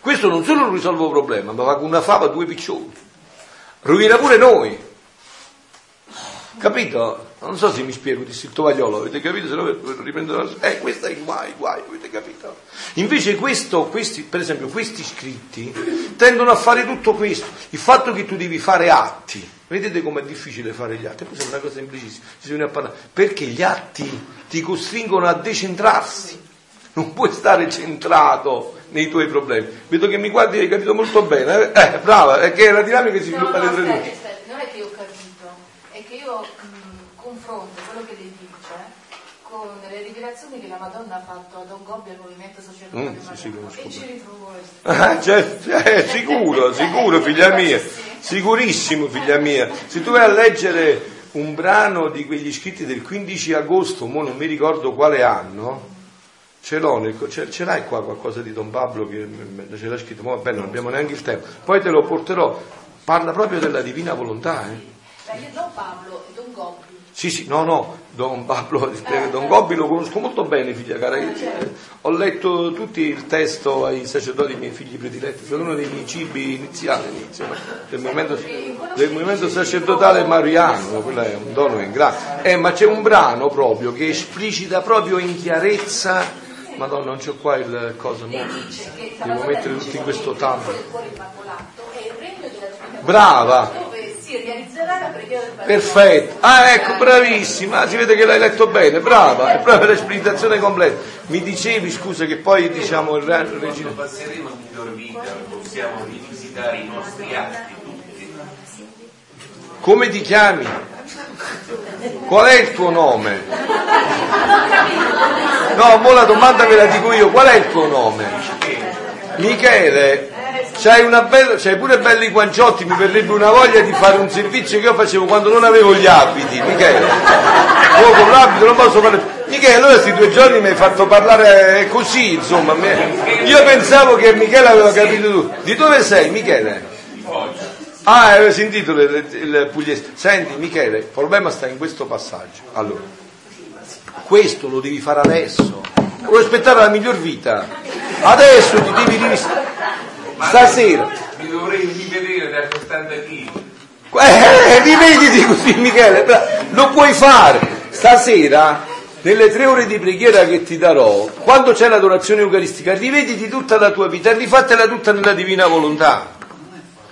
Speaker 1: Questo non solo non risolve il problema, ma va con una fava due piccioni, rovina pure noi. Capito? Non so se mi spiego, disse il tovagliolo, avete capito? Se no riprendo la... Eh, questo è guai, guai, avete capito? Invece questo, questi, per esempio, questi scritti tendono a fare tutto questo. Il fatto che tu devi fare atti, vedete com'è difficile fare gli atti? Questa è una cosa semplicissima, ci a parlare. Perché gli atti ti costringono a decentrarsi. Non puoi stare centrato nei tuoi problemi. Vedo che mi guardi, hai capito molto bene. Eh, brava, è che la dinamica si sviluppa
Speaker 6: no, no,
Speaker 1: dentro di
Speaker 6: noi io mh, confronto quello che dice con le rivelazioni che la Madonna ha fatto a Don Gobbia al movimento sacerdotale mm, sì, sì, e ci ritrovo
Speaker 1: ah, cioè, eh, sicuro, sicuro figlia mia sicurissimo figlia mia se tu vai a leggere un brano di quegli scritti del 15 agosto mo non mi ricordo quale anno Ce l'ho, nel, ce, ce, l'hai qua qualcosa di Don Pablo che ce l'ha scritto, ma vabbè non abbiamo neanche il tempo, poi te lo porterò, parla proprio della divina volontà. Eh?
Speaker 6: Don Pablo.
Speaker 1: Sì, sì, no, no, Don Pablo, Don Gobbi lo conosco molto bene, figlia cara. Ho letto tutti il testo ai sacerdoti miei figli prediletti, sono uno dei miei cibi iniziali inizio, del, movimento, del movimento sacerdotale mariano, quello è un dono in grande. Eh, ma c'è un brano proprio che esplicita proprio in chiarezza Madonna, non c'ho qua il coso, no? devo mettere tutto in questo tablo. Brava! Perfetto, ah ecco, bravissima, si vede che l'hai letto bene, brava, è proprio l'esplicitazione completa. Mi dicevi, scusa, che poi diciamo il regina...
Speaker 7: Quando passeremo a miglior vita possiamo rivisitare i nostri atti tutti.
Speaker 1: Come ti chiami? Qual è il tuo nome? No, mo la domanda ve la dico io, qual è il tuo nome? Michele, c'hai, bella, c'hai pure belli guanciotti, mi verrebbe una voglia di fare un servizio che io facevo quando non avevo gli abiti, Michele. Io con l'abito non posso fare. Michele, allora questi due giorni mi hai fatto parlare così, insomma. Io pensavo che Michele aveva capito tu. Di dove sei, Michele? Ah, avevo sentito il, il pugliese. Senti, Michele, il problema sta in questo passaggio. Allora questo lo devi fare adesso. Vuoi aspettare la miglior vita? Adesso ti devi rivisitare. Stasera.
Speaker 7: Mi dovrei rivedere da quest'anno qui.
Speaker 1: Eh, rivediti così Michele, lo puoi fare. Stasera, nelle tre ore di preghiera che ti darò, quando c'è l'adorazione eucaristica, rivediti tutta la tua vita e rifatela tutta nella divina volontà.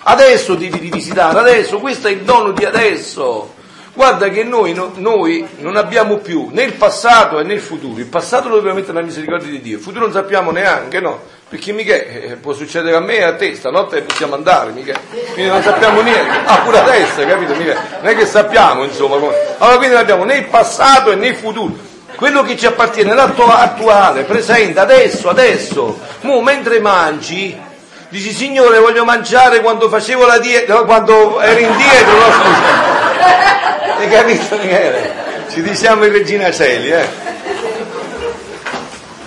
Speaker 1: Adesso devi rivisitare, adesso, questo è il dono di adesso. Guarda che noi, no, noi, non abbiamo più né il passato né il futuro. Il passato lo dobbiamo mettere nella misericordia di Dio, il futuro non sappiamo neanche, no? Perché mica eh, può succedere a me e a te, stanotte possiamo andare, mica. Quindi non sappiamo niente. Ah, pure adesso, capito? Mica. Non è che sappiamo, insomma. Come. Allora quindi non abbiamo né il passato né il futuro. Quello che ci appartiene, l'atto attuale, presente, adesso, adesso. Mo, mentre mangi, dici, Signore, voglio mangiare quando facevo la dieta, no, quando ero indietro, no, scusa. Hai capito Michele? Ci diciamo in Regina Celi, eh?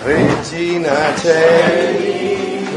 Speaker 1: Regina Celi,